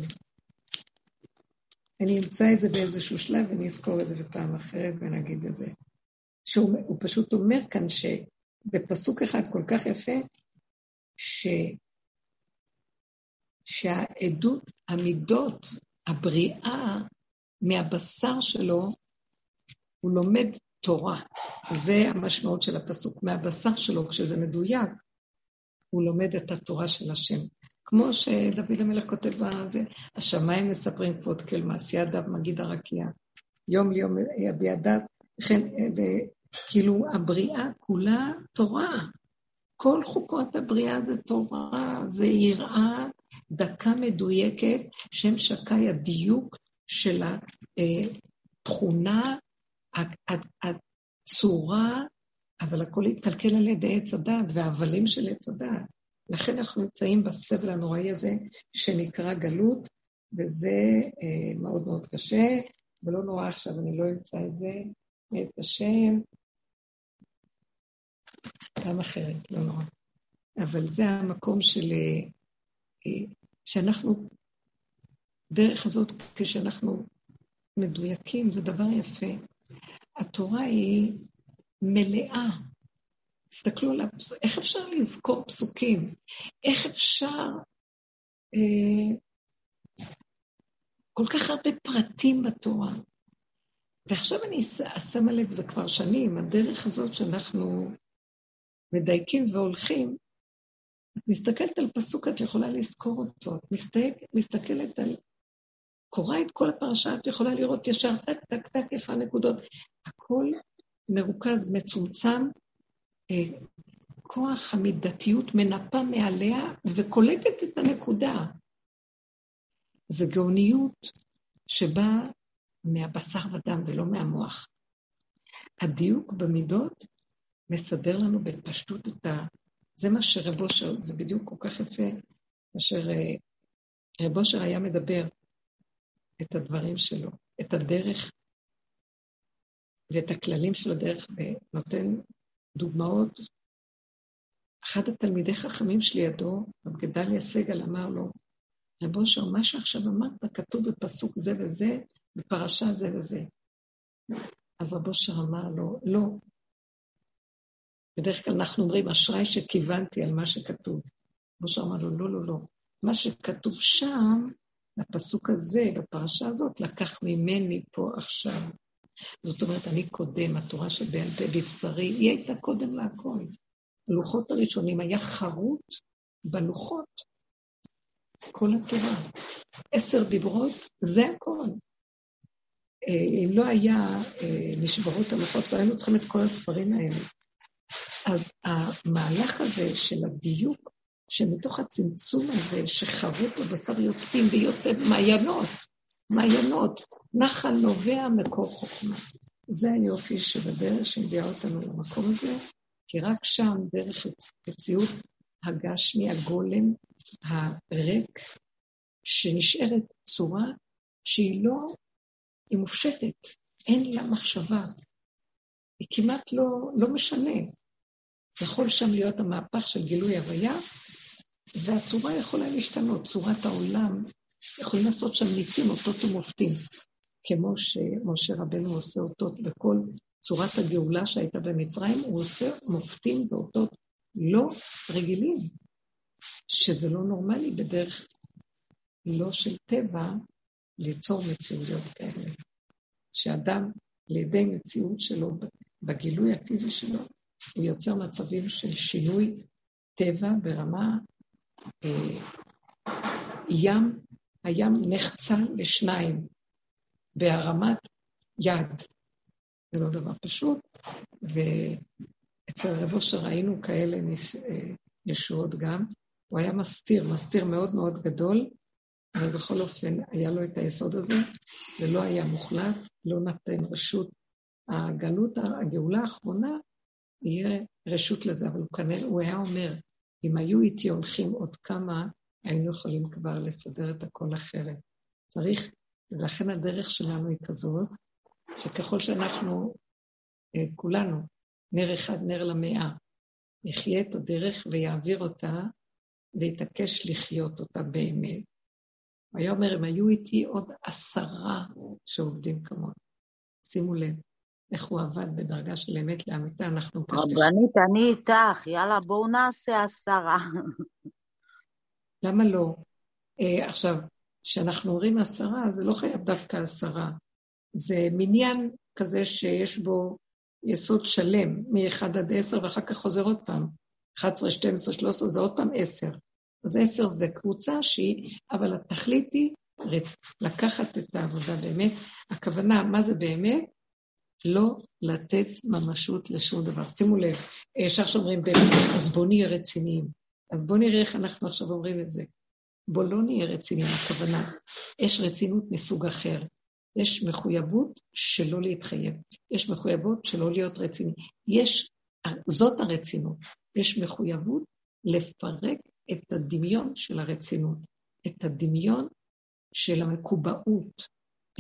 אני אמצא את זה באיזשהו שלב ואני אזכור את זה בפעם אחרת ונגיד את זה. שהוא פשוט אומר כאן שבפסוק אחד כל כך יפה, ש... שהעדות, המידות, הבריאה מהבשר שלו, הוא לומד תורה. זה המשמעות של הפסוק. מהבשר שלו, כשזה מדויק, הוא לומד את התורה של השם. כמו שדוד המלך כותב בזה, השמיים מספרים כבוד כל מעשי ידיו מגיד הרקיע. יום ליום יביע דת, וכן, כאילו הבריאה כולה תורה. כל חוקות הבריאה זה תורה, זה יראה דקה מדויקת, שם שקי הדיוק של התכונה, הצורה, אבל הכל התקלקל על ידי עץ הדת וההבלים של עץ הדת. לכן אנחנו נמצאים בסבל הנוראי הזה שנקרא גלות, וזה אה, מאוד מאוד קשה, ולא נורא עכשיו, אני לא אמצא את זה, את השם, פעם אחרת, לא נורא. אבל זה המקום של... אה, אה, שאנחנו, דרך הזאת, כשאנחנו מדויקים, זה דבר יפה. התורה היא מלאה תסתכלו על הפסוק, איך אפשר לזכור פסוקים? איך אפשר... אה, כל כך הרבה פרטים בתורה. ועכשיו אני שמה לב, זה כבר שנים, הדרך הזאת שאנחנו מדייקים והולכים, את מסתכלת על פסוק, את יכולה לזכור אותו. את מסתכל, מסתכלת על... קוראה את כל הפרשה, את יכולה לראות ישר טק, טק, טק, איפה הנקודות. הכל מרוכז, מצומצם, אה, כוח המידתיות מנפה מעליה וקולטת את הנקודה. זה גאוניות שבאה מהבשר ודם ולא מהמוח. הדיוק במידות מסדר לנו בפשטות את ה... זה מה שרב אושר, זה בדיוק כל כך יפה, אשר רב אושר היה מדבר את הדברים שלו, את הדרך ואת הכללים של הדרך, ונותן דוגמאות. אחד התלמידי חכמים שלידו, רב גדליה סגל, אמר לו, רב אושר, מה שעכשיו אמרת כתוב בפסוק זה וזה, בפרשה זה וזה. אז רב אושר אמר לו, לא. בדרך כלל אנחנו אומרים, אשראי שכיוונתי על מה שכתוב. רב אושר אמר לו, לא, לא, לא. מה שכתוב שם, בפסוק הזה, בפרשה הזאת, לקח ממני פה עכשיו. זאת אומרת, אני קודם, התורה שבעל פה בבשרי, היא הייתה קודם להכל. הלוחות הראשונים היה חרוט בלוחות, כל התורה. עשר דיברות, זה הכל. אה, אם לא היה אה, נשברות הלוחות, לא היינו צריכים את כל הספרים האלה. אז המהלך הזה של הדיוק, שמתוך הצמצום הזה שחרוט בבשר יוצאים ויוצא מעיינות, מעיינות, נחל נובע מקור חוכמה. זה היופי שבדרך שהביאה אותנו למקום הזה, כי רק שם, דרך מציאות הגשמי, הגולם, הריק, שנשארת צורה שהיא לא, היא מופשטת, אין לה מחשבה. היא כמעט לא, לא משנה. יכול שם להיות המהפך של גילוי הוויה, והצורה יכולה להשתנות, צורת העולם יכולים לעשות שם ניסים, אותות ומופתים, כמו שמשה רבנו עושה אותות בכל צורת הגאולה שהייתה במצרים, הוא עושה מופתים ואותות לא רגילים, שזה לא נורמלי בדרך לא של טבע, ליצור מציאויות כאלה. שאדם, לידי מציאות שלו, בגילוי הפיזי שלו, הוא יוצר מצבים של שינוי טבע ברמה... אה, ים, הים נחצה לשניים בהרמת יד. זה לא דבר פשוט, ואצל רב אושר ראינו כאלה נס... אה, ישועות גם. הוא היה מסתיר, מסתיר מאוד מאוד גדול, אבל בכל אופן היה לו את היסוד הזה, ולא היה מוחלט, לא נתן רשות. הגלות, הגאולה האחרונה, יהיה רשות לזה, אבל הוא כנראה, הוא היה אומר, אם היו איתי הולכים עוד כמה, היינו יכולים כבר לסדר את הכל אחרת. צריך, ולכן הדרך שלנו היא כזאת, שככל שאנחנו, אה, כולנו, נר אחד, נר למאה, יחיה את הדרך ויעביר אותה, ויתעקש לחיות אותה באמת. הוא היה אומר, אם היו איתי עוד עשרה שעובדים כמוני. שימו לב, איך הוא עבד בדרגה של אמת לאמיתה, אנחנו... רבנית, אני איתך, יאללה, בואו נעשה עשרה. למה לא? Uh, עכשיו, כשאנחנו אומרים עשרה, זה לא חייב דווקא עשרה. זה מניין כזה שיש בו יסוד שלם, מ-1 עד 10, ואחר כך חוזר עוד פעם. 11, 12, 13, זה עוד פעם 10. אז 10 זה קבוצה שהיא, אבל התכלית היא לקחת את העבודה באמת. הכוונה, מה זה באמת? לא לתת ממשות לשום דבר. שימו לב, ישר שאומרים באמת, אז בואו נהיה רציניים. אז בואו נראה איך אנחנו עכשיו אומרים את זה. בואו לא נהיה רציניים, הכוונה. יש רצינות מסוג אחר. יש מחויבות שלא להתחייב. יש מחויבות שלא להיות רציני. יש, זאת הרצינות. יש מחויבות לפרק את הדמיון של הרצינות, את הדמיון של המקובעות,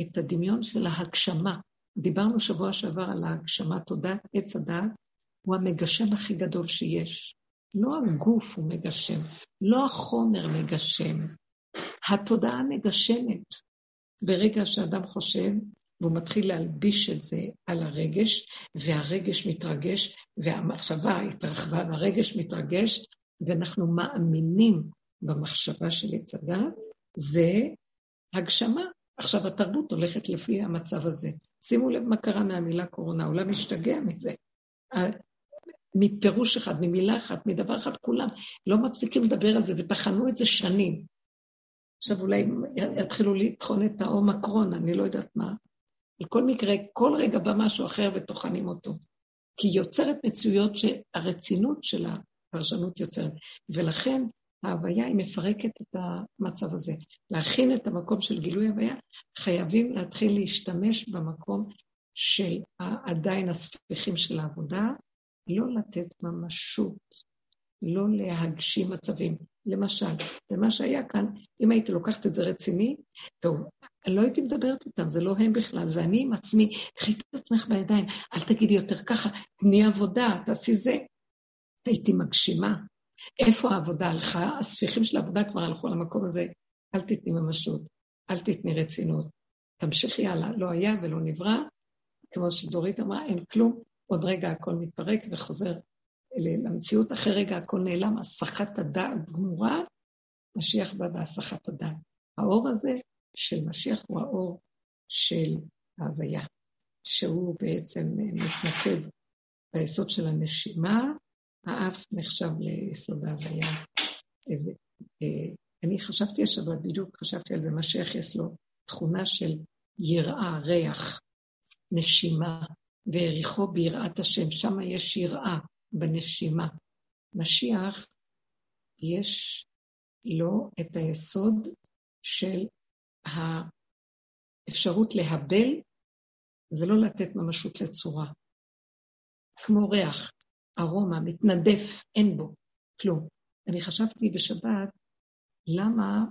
את הדמיון של ההגשמה. דיברנו שבוע שעבר על ההגשמה, תודעת עץ הדעת, הוא המגשם הכי גדול שיש. לא הגוף הוא מגשם, לא החומר מגשם, התודעה מגשמת. ברגע שאדם חושב, והוא מתחיל להלביש את זה על הרגש, והרגש מתרגש, והמחשבה התרחבה, והרגש מתרגש, ואנחנו מאמינים במחשבה של הדת, זה הגשמה. עכשיו, התרבות הולכת לפי המצב הזה. שימו לב מה קרה מהמילה קורונה, העולם משתגע מזה. מפירוש אחד, ממילה אחת, מדבר אחד, כולם לא מפסיקים לדבר על זה, וטחנו את זה שנים. עכשיו אולי יתחילו לטחון את האומקרון, אני לא יודעת מה. בכל מקרה, כל רגע בא משהו אחר וטוחנים אותו. כי היא יוצרת מציאויות שהרצינות של הפרשנות יוצרת. ולכן ההוויה היא מפרקת את המצב הזה. להכין את המקום של גילוי הוויה, חייבים להתחיל להשתמש במקום של עדיין הספיחים של העבודה, לא לתת ממשות, לא להגשים מצבים. למשל, ומה שהיה כאן, אם הייתי לוקחת את זה רציני, טוב, לא הייתי מדברת איתם, זה לא הם בכלל, זה אני עם עצמי, קחי את עצמך בידיים, אל תגידי יותר ככה, תני עבודה, תעשי זה. הייתי מגשימה. איפה העבודה הלכה? הספיחים של העבודה כבר הלכו למקום הזה, אל תתני ממשות, אל תתני רצינות. תמשיכי הלאה, לא היה ולא נברא, כמו שדורית אמרה, אין כלום, עוד רגע הכל מתפרק וחוזר למציאות, אחרי רגע הכל נעלם, הסחת הדעת גמורה, משיח בא בהסחת הדעת. האור הזה של משיח הוא האור של ההוויה, שהוא בעצם מתמקד ביסוד של הנשימה, האף נחשב ליסוד ההוויה. אני חשבתי השבת, בדיוק חשבתי על זה, משיח יש לו תכונה של יראה, ריח, נשימה, והעריכו ביראת השם, שם יש יראה בנשימה. משיח, יש לו את היסוד של האפשרות להבל ולא לתת ממשות לצורה. כמו ריח, ארומה, מתנדף, אין בו כלום. אני חשבתי בשבת, למה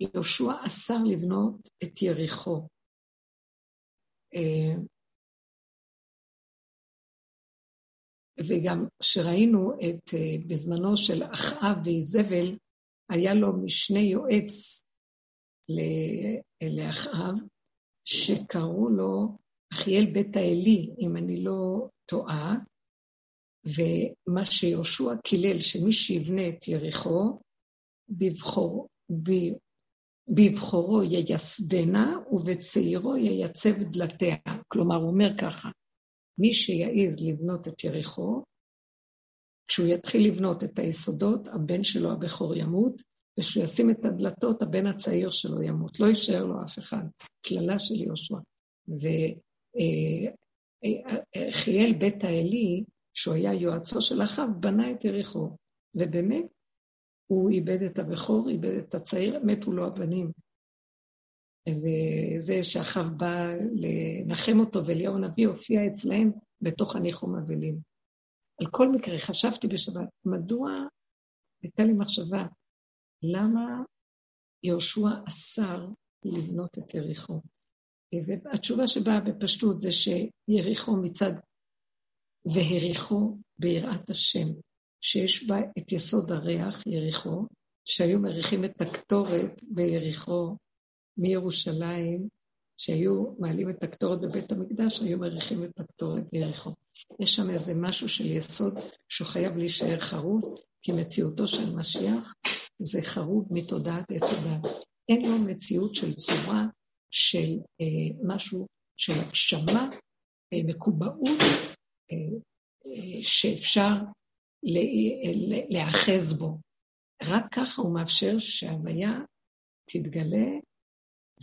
יהושע אסר לבנות את יריחו? אה, וגם כשראינו את, אה, בזמנו של אחאב ואיזבל, היה לו משנה יועץ לאחאב, שקראו לו אחיאל בית האלי, אם אני לא טועה, ומה שיהושע קילל, שמי שיבנה את יריחו, בבחור, ב, בבחורו ייסדנה ובצעירו ייצב דלתיה. כלומר, הוא אומר ככה, מי שיעז לבנות את יריחו, כשהוא יתחיל לבנות את היסודות, הבן שלו הבכור ימות, וכשהוא ישים את הדלתות, הבן הצעיר שלו ימות. לא יישאר לו אף אחד. קללה של יהושע. וחיאל בית האלי, שהוא היה יועצו של אחאב, בנה את יריחו. ובאמת, הוא איבד את הבכור, איבד את הצעיר, מתו לו הבנים. וזה שאחאב בא לנחם אותו, ואליהו הנביא הופיע אצלהם בתוך הניחום אבלים. על כל מקרה, חשבתי בשבת, מדוע, הייתה לי מחשבה, למה יהושע אסר לבנות את יריחו? והתשובה שבאה בפשטות זה שיריחו מצד והריחו ביראת השם, שיש בה את יסוד הריח, יריחו, שהיו מריחים את הקטורת ביריחו מירושלים, שהיו מעלים את הקטורת בבית המקדש, היו מריחים את הקטורת ביריחו. יש שם איזה משהו של יסוד שהוא חייב להישאר חרוב, כי מציאותו של משיח זה חרוב מתודעת עץ הדת. אין לו מציאות של צורה של אה, משהו של הגשמה, אה, מקובעות, שאפשר להיאחז בו. רק ככה הוא מאפשר שההוויה תתגלה,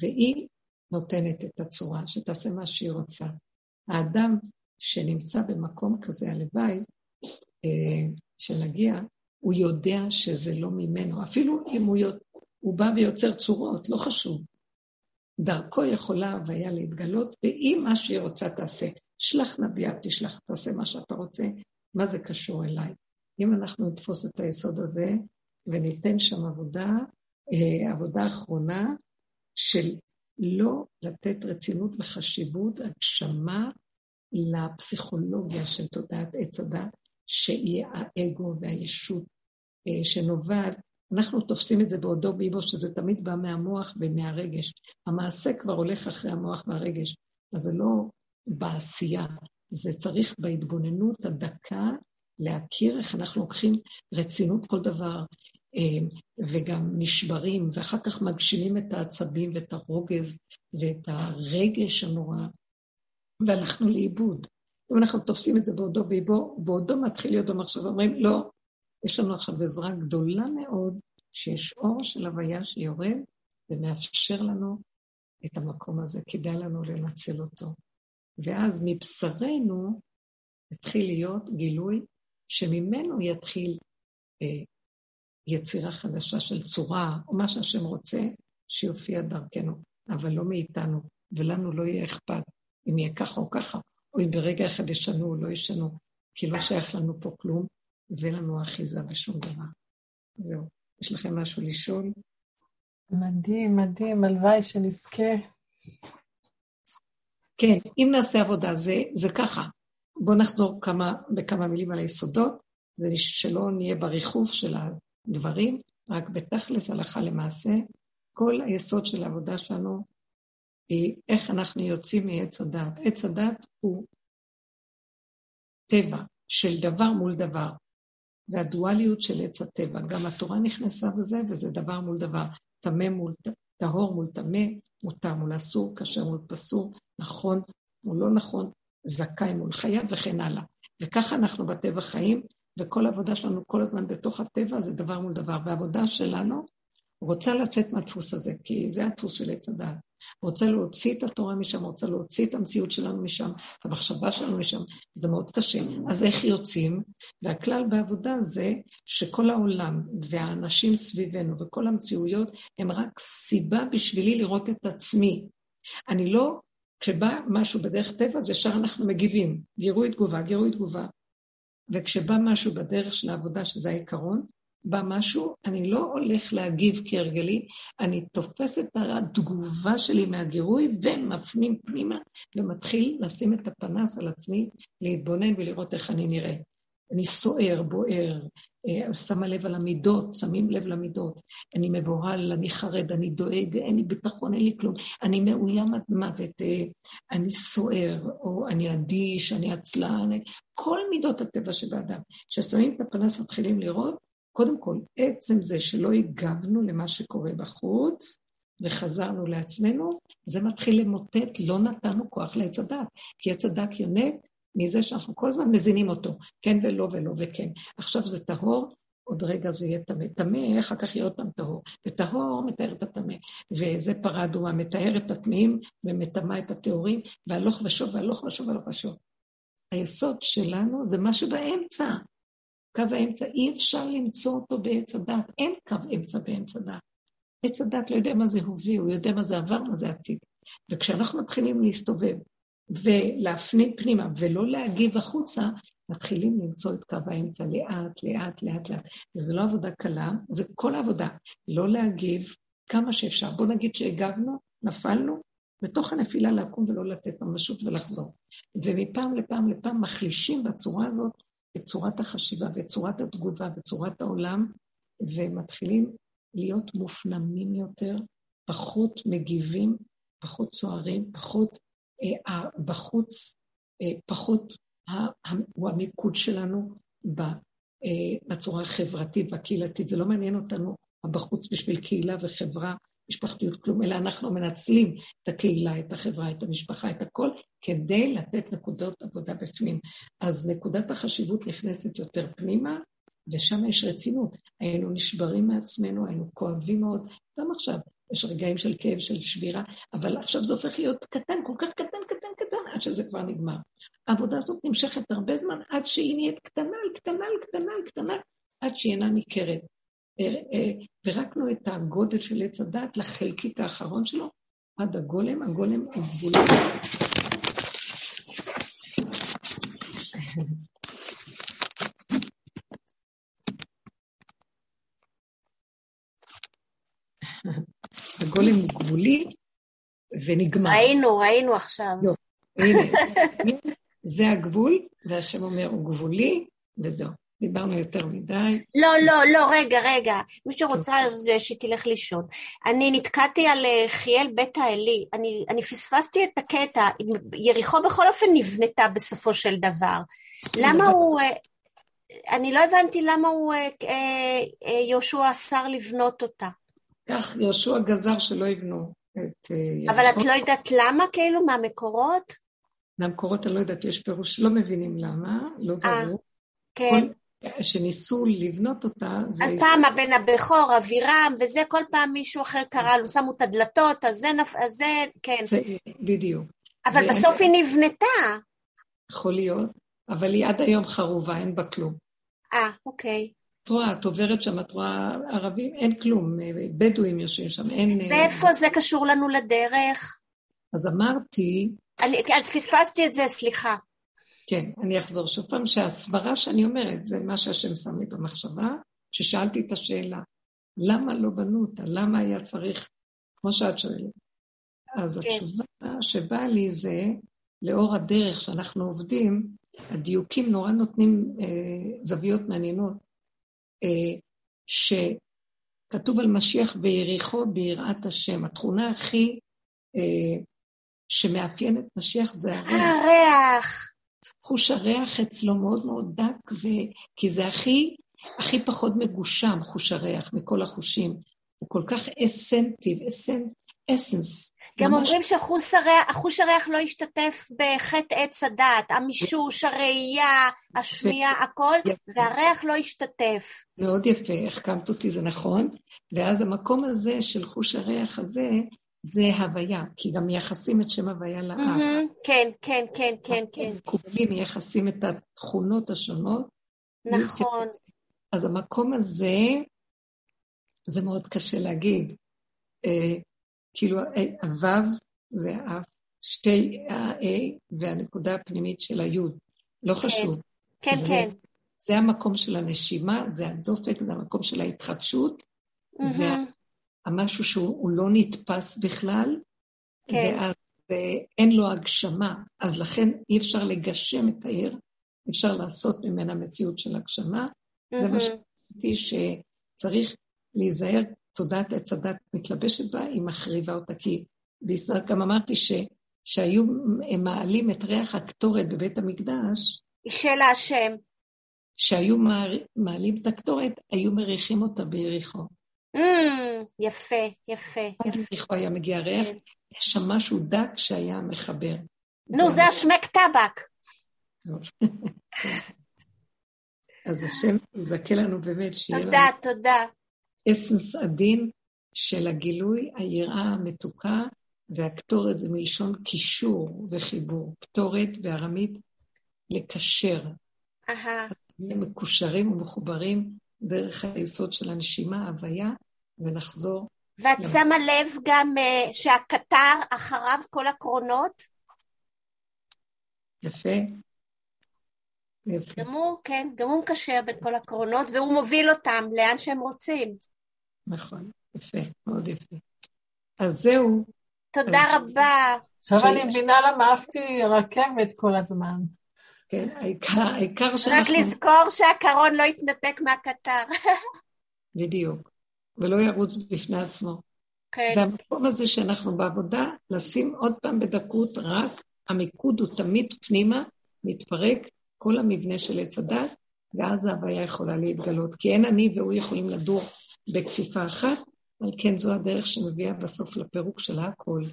והיא נותנת את הצורה, שתעשה מה שהיא רוצה. האדם שנמצא במקום כזה, הלוואי, אה, שנגיע, הוא יודע שזה לא ממנו. אפילו אם הוא, הוא בא ויוצר צורות, לא חשוב. דרכו יכולה הוויה להתגלות, ואם מה שהיא רוצה תעשה. שלח נביאה, תשלח, תעשה מה שאתה רוצה, מה זה קשור אליי? אם אנחנו נתפוס את היסוד הזה וניתן שם עבודה, אה, עבודה אחרונה של לא לתת רצינות וחשיבות, הגשמה לפסיכולוגיה של תודעת עץ הדת, שהיא האגו והישות אה, שנובעת. אנחנו תופסים את זה בעודו באיבו, שזה תמיד בא מהמוח ומהרגש. המעשה כבר הולך אחרי המוח והרגש, אז זה לא בעשייה, זה צריך בהתבוננות הדקה להכיר איך אנחנו לוקחים רצינות כל דבר, אה, וגם נשברים, ואחר כך מגשימים את העצבים ואת הרוגז ואת הרגש הנורא, והלכנו לאיבוד. אם אנחנו תופסים את זה בעודו באיבו, בעודו מתחיל להיות במחשבה, אומרים, לא, יש לנו עכשיו עזרה גדולה מאוד, שיש אור של הוויה שיורד ומאפשר לנו את המקום הזה, כדאי לנו לנצל אותו. ואז מבשרנו יתחיל להיות גילוי שממנו יתחיל אה, יצירה חדשה של צורה, או מה שהשם רוצה, שיופיע דרכנו, אבל לא מאיתנו, ולנו לא יהיה אכפת אם יהיה ככה או ככה, או אם ברגע אחד ישנו או לא ישנו, כי לא שייך לנו פה כלום, ואין לנו אחיזה בשום דבר. זהו. יש לכם משהו לשאול? מדהים, מדהים, הלוואי שנזכה. כן, אם נעשה עבודה, זה, זה ככה. בואו נחזור כמה, בכמה מילים על היסודות, זה שלא נהיה בריחוף של הדברים, רק בתכלס, הלכה למעשה. כל היסוד של העבודה שלנו היא איך אנחנו יוצאים מעץ הדת. עץ הדת הוא טבע של דבר מול דבר. זה הדואליות של עץ הטבע. גם התורה נכנסה בזה, וזה דבר מול דבר. טמא מול טהור מול טמא, מותר מול אסור, כשר מול פסור, נכון מול לא נכון, זכאי מול חייב וכן הלאה. וככה אנחנו בטבע חיים, וכל העבודה שלנו כל הזמן בתוך הטבע זה דבר מול דבר. והעבודה שלנו רוצה לצאת מהדפוס הזה, כי זה הדפוס של עץ הדעת. רוצה להוציא את התורה משם, רוצה להוציא את המציאות שלנו משם, את המחשבה שלנו משם, זה מאוד קשה. אז איך יוצאים? והכלל בעבודה זה שכל העולם והאנשים סביבנו וכל המציאויות הם רק סיבה בשבילי לראות את עצמי. אני לא, כשבא משהו בדרך טבע, אז ישר אנחנו מגיבים, גירוי תגובה, גירוי תגובה. וכשבא משהו בדרך של העבודה, שזה העיקרון, בא משהו, אני לא הולך להגיב כהרגלי, אני תופס את התגובה שלי מהגירוי ומפנים פנימה ומתחיל לשים את הפנס על עצמי, להתבונן ולראות איך אני נראה. אני סוער, בוער, אה, שמה לב על המידות, שמים לב למידות. אני מבוהל, אני חרד, אני דואג, אין לי ביטחון, אין לי כלום. אני מאוים עד מוות, אה, אני סוער, או אני אדיש, אני עצלן, כל מידות הטבע שבאדם. כששמים את הפנס מתחילים לראות, קודם כל, עצם זה שלא הגבנו למה שקורה בחוץ, וחזרנו לעצמנו, זה מתחיל למוטט, לא נתנו כוח לעץ הדת, כי עץ הדת יונק מזה שאנחנו כל הזמן מזינים אותו, כן ולא ולא וכן. עכשיו זה טהור, עוד רגע זה יהיה טמא. טמא, אחר כך יהיה עוד פעם טהור. וטהור מתאר את הטמא. וזה פרה אדומה, מתאר את הטמאים ומטמא את הטהורים, והלוך ושוב והלוך ושוב והלוך ושוב. היסוד שלנו זה מה שבאמצע. קו האמצע, אי אפשר למצוא אותו בעץ הדת. אין קו אמצע באמצע דת. עץ הדת לא יודע מה זה הווה, הוא יודע מה זה עבר, מה זה עתיד. וכשאנחנו מתחילים להסתובב ולהפנים פנימה ולא להגיב החוצה, מתחילים למצוא את קו האמצע לאט, לאט, לאט, לאט. וזו לא עבודה קלה, זה כל העבודה. לא להגיב כמה שאפשר. בוא נגיד שהגבנו, נפלנו, בתוך הנפילה לקום ולא לתת ממשות ולחזור. ומפעם לפעם לפעם מחלישים בצורה הזאת את צורת החשיבה ואת צורת התגובה וצורת העולם, ומתחילים להיות מופנמים יותר, פחות מגיבים, פחות צוערים, פחות אה, בחוץ, אה, פחות הוא המיקוד שלנו אה, בצורה החברתית והקהילתית. זה לא מעניין אותנו בחוץ בשביל קהילה וחברה, משפחתיות, כלום, אלא אנחנו מנצלים את הקהילה, את החברה, את המשפחה, את הכל, כדי לתת נקודות עבודה בפנים. אז נקודת החשיבות נכנסת יותר פנימה, ושם יש רצינות. היינו נשברים מעצמנו, היינו כואבים מאוד, גם עכשיו. יש רגעים של כאב, של שבירה, אבל עכשיו זה הופך להיות קטן, כל כך קטן, קטן, קטן, עד שזה כבר נגמר. העבודה הזאת נמשכת הרבה זמן עד שהיא נהיית קטנה על קטנה על קטנה על קטנה, עד שהיא אינה ניכרת. אה, אה, פירקנו את הגודל של עץ הדת לחלקיק האחרון שלו, עד הגולם, הגולם הגבולי. הגולם הוא גבולי ונגמר. ראינו, ראינו עכשיו. לא, הנה, זה הגבול, והשם אומר, הוא גבולי, וזהו. דיברנו יותר מדי. לא, לא, לא, רגע, רגע. מי שרוצה אז שתלך לישון. אני נתקעתי על אה, חיאל בית האלי. אני, אני פספסתי את הקטע. יריחו בכל אופן נבנתה בסופו של דבר. למה הוא... אה, אני לא הבנתי למה הוא, אה, יהושע אסר לבנות אותה. כך יהושע גזר שלא יבנו את יריחו. אבל את לא יודעת למה, כאילו, מהמקורות? מהמקורות אני לא יודעת, יש פירוש, לא מבינים למה, לא ברור. כן. שניסו לבנות אותה, זה... אז פעם הבן הבכור, אבירם, וזה, כל פעם מישהו אחר קרא לו, שמו את הדלתות, אז זה, נפ... אז זה, כן. זה, בדיוק. אבל ואני... בסוף היא נבנתה. יכול להיות, אבל היא עד היום חרובה, אין בה כלום. אה, אוקיי. את רואה, את עוברת שם, את רואה ערבים, אין כלום, בדואים יושבים שם, אין... ואיפה זה קשור לנו לדרך? אז אמרתי... אני, אז פספסתי את זה, סליחה. כן, אני אחזור שוב פעם, שהסברה שאני אומרת, זה מה שהשם שם לי במחשבה, ששאלתי את השאלה, למה לא בנו אותה? למה היה צריך, כמו שאת שואלת. אז כן. התשובה שבאה לי זה, לאור הדרך שאנחנו עובדים, הדיוקים נורא נותנים אה, זוויות מעניינות, אה, שכתוב על משיח ויריחו ביראת השם. התכונה הכי אה, שמאפיינת משיח זה הריח. הריח. חוש הריח אצלו מאוד מאוד דק, ו... כי זה הכי, הכי פחות מגושם, חוש הריח, מכל החושים. הוא כל כך אסנטיב, אסנט, אסנס. גם ממש... אומרים שחוש הריח לא השתתף בחטא עץ הדת, המישוש, הראייה, השמיעה, הכל, יפה. והריח לא השתתף. מאוד יפה, החכמת אותי, זה נכון. ואז המקום הזה של חוש הריח הזה, זה הוויה, כי גם מייחסים את שם הוויה לאב. כן, כן, כן, כן, כן. מקובלים מייחסים את התכונות השונות. נכון. אז המקום הזה, זה מאוד קשה להגיד. אה, כאילו, הוו זה האף, שתי ה-A והנקודה הפנימית של היוד. לא כן. חשוב. כן, כן. זה המקום של הנשימה, זה הדופק, זה המקום של ההתחדשות, mm-hmm. זה המשהו שהוא לא נתפס בכלל, כן. ואז אין לו הגשמה, אז לכן אי אפשר לגשם את העיר, אפשר לעשות ממנה מציאות של הגשמה. Mm-hmm. זה מה שאמרתי שצריך להיזהר, תודעת עץ הדת מתלבשת בה, היא מחריבה אותה, כי בישראל גם אמרתי ש, שהיו מעלים את ריח הקטורת בבית המקדש. של השם. שהיו מעלים את הקטורת, היו מריחים אותה ביריחו. Mm, יפה, יפה. עד לריחו היה מגיע ריח, כן. יש שם משהו דק שהיה מחבר. נו, זה השמק טבק. אז השם יזכה לנו באמת שיהיה לנו תודה, תודה. אסנס עדין של הגילוי, היראה המתוקה, והקטורת זה מלשון קישור וחיבור. קטורת בארמית לקשר. אהה, מקושרים ומחוברים דרך היסוד של הנשימה, הוויה, ונחזור. ואת למה? שמה לב גם אה, שהקטר אחריו כל הקרונות? יפה. יפה, גם הוא, כן, גם הוא מקשר בין כל הקרונות, והוא מוביל אותם לאן שהם רוצים. נכון, יפה, מאוד יפה. אז זהו, תודה אז- רבה. עכשיו אני מבינה למה אהבתי רכבת כל הזמן. כן, העיקר, העיקר רק שאנחנו... לזכור שהקרון לא יתנתק מהקטר. בדיוק, ולא ירוץ בפני עצמו. כן, זה המקום הזה שאנחנו בעבודה, לשים עוד פעם בדקות, רק המיקוד הוא תמיד פנימה, מתפרק כל המבנה של עץ הדת, ואז ההוויה יכולה להתגלות. כי אין אני והוא יכולים לדור בכפיפה אחת, אבל כן זו הדרך שמביאה בסוף לפירוק של הכל.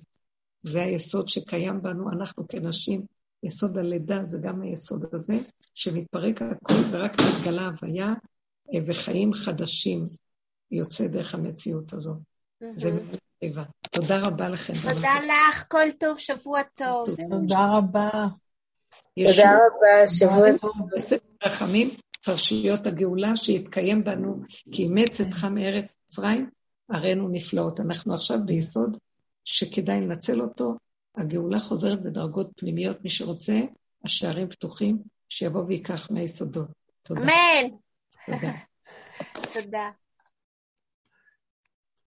זה היסוד שקיים בנו, אנחנו כנשים, יסוד הלידה זה גם היסוד הזה, שמתפרק הכל ורק מתגלה הוויה אה, וחיים חדשים יוצא דרך המציאות הזאת. זה מהמם. מאוד טבע. תודה רבה לכם. תודה לך, כל טוב, שבוע טוב. תודה רבה. תודה רבה, שבוע טוב. בספר רחמים, פרשיות הגאולה, שיתקיים בנו, כי אימץ אתך מארץ מצרים, הראינו נפלאות. אנחנו עכשיו ביסוד שכדאי לנצל אותו. הגאולה חוזרת בדרגות פנימיות, מי שרוצה, השערים פתוחים, שיבוא ויקח מהיסודות. תודה. אמן. תודה. תודה.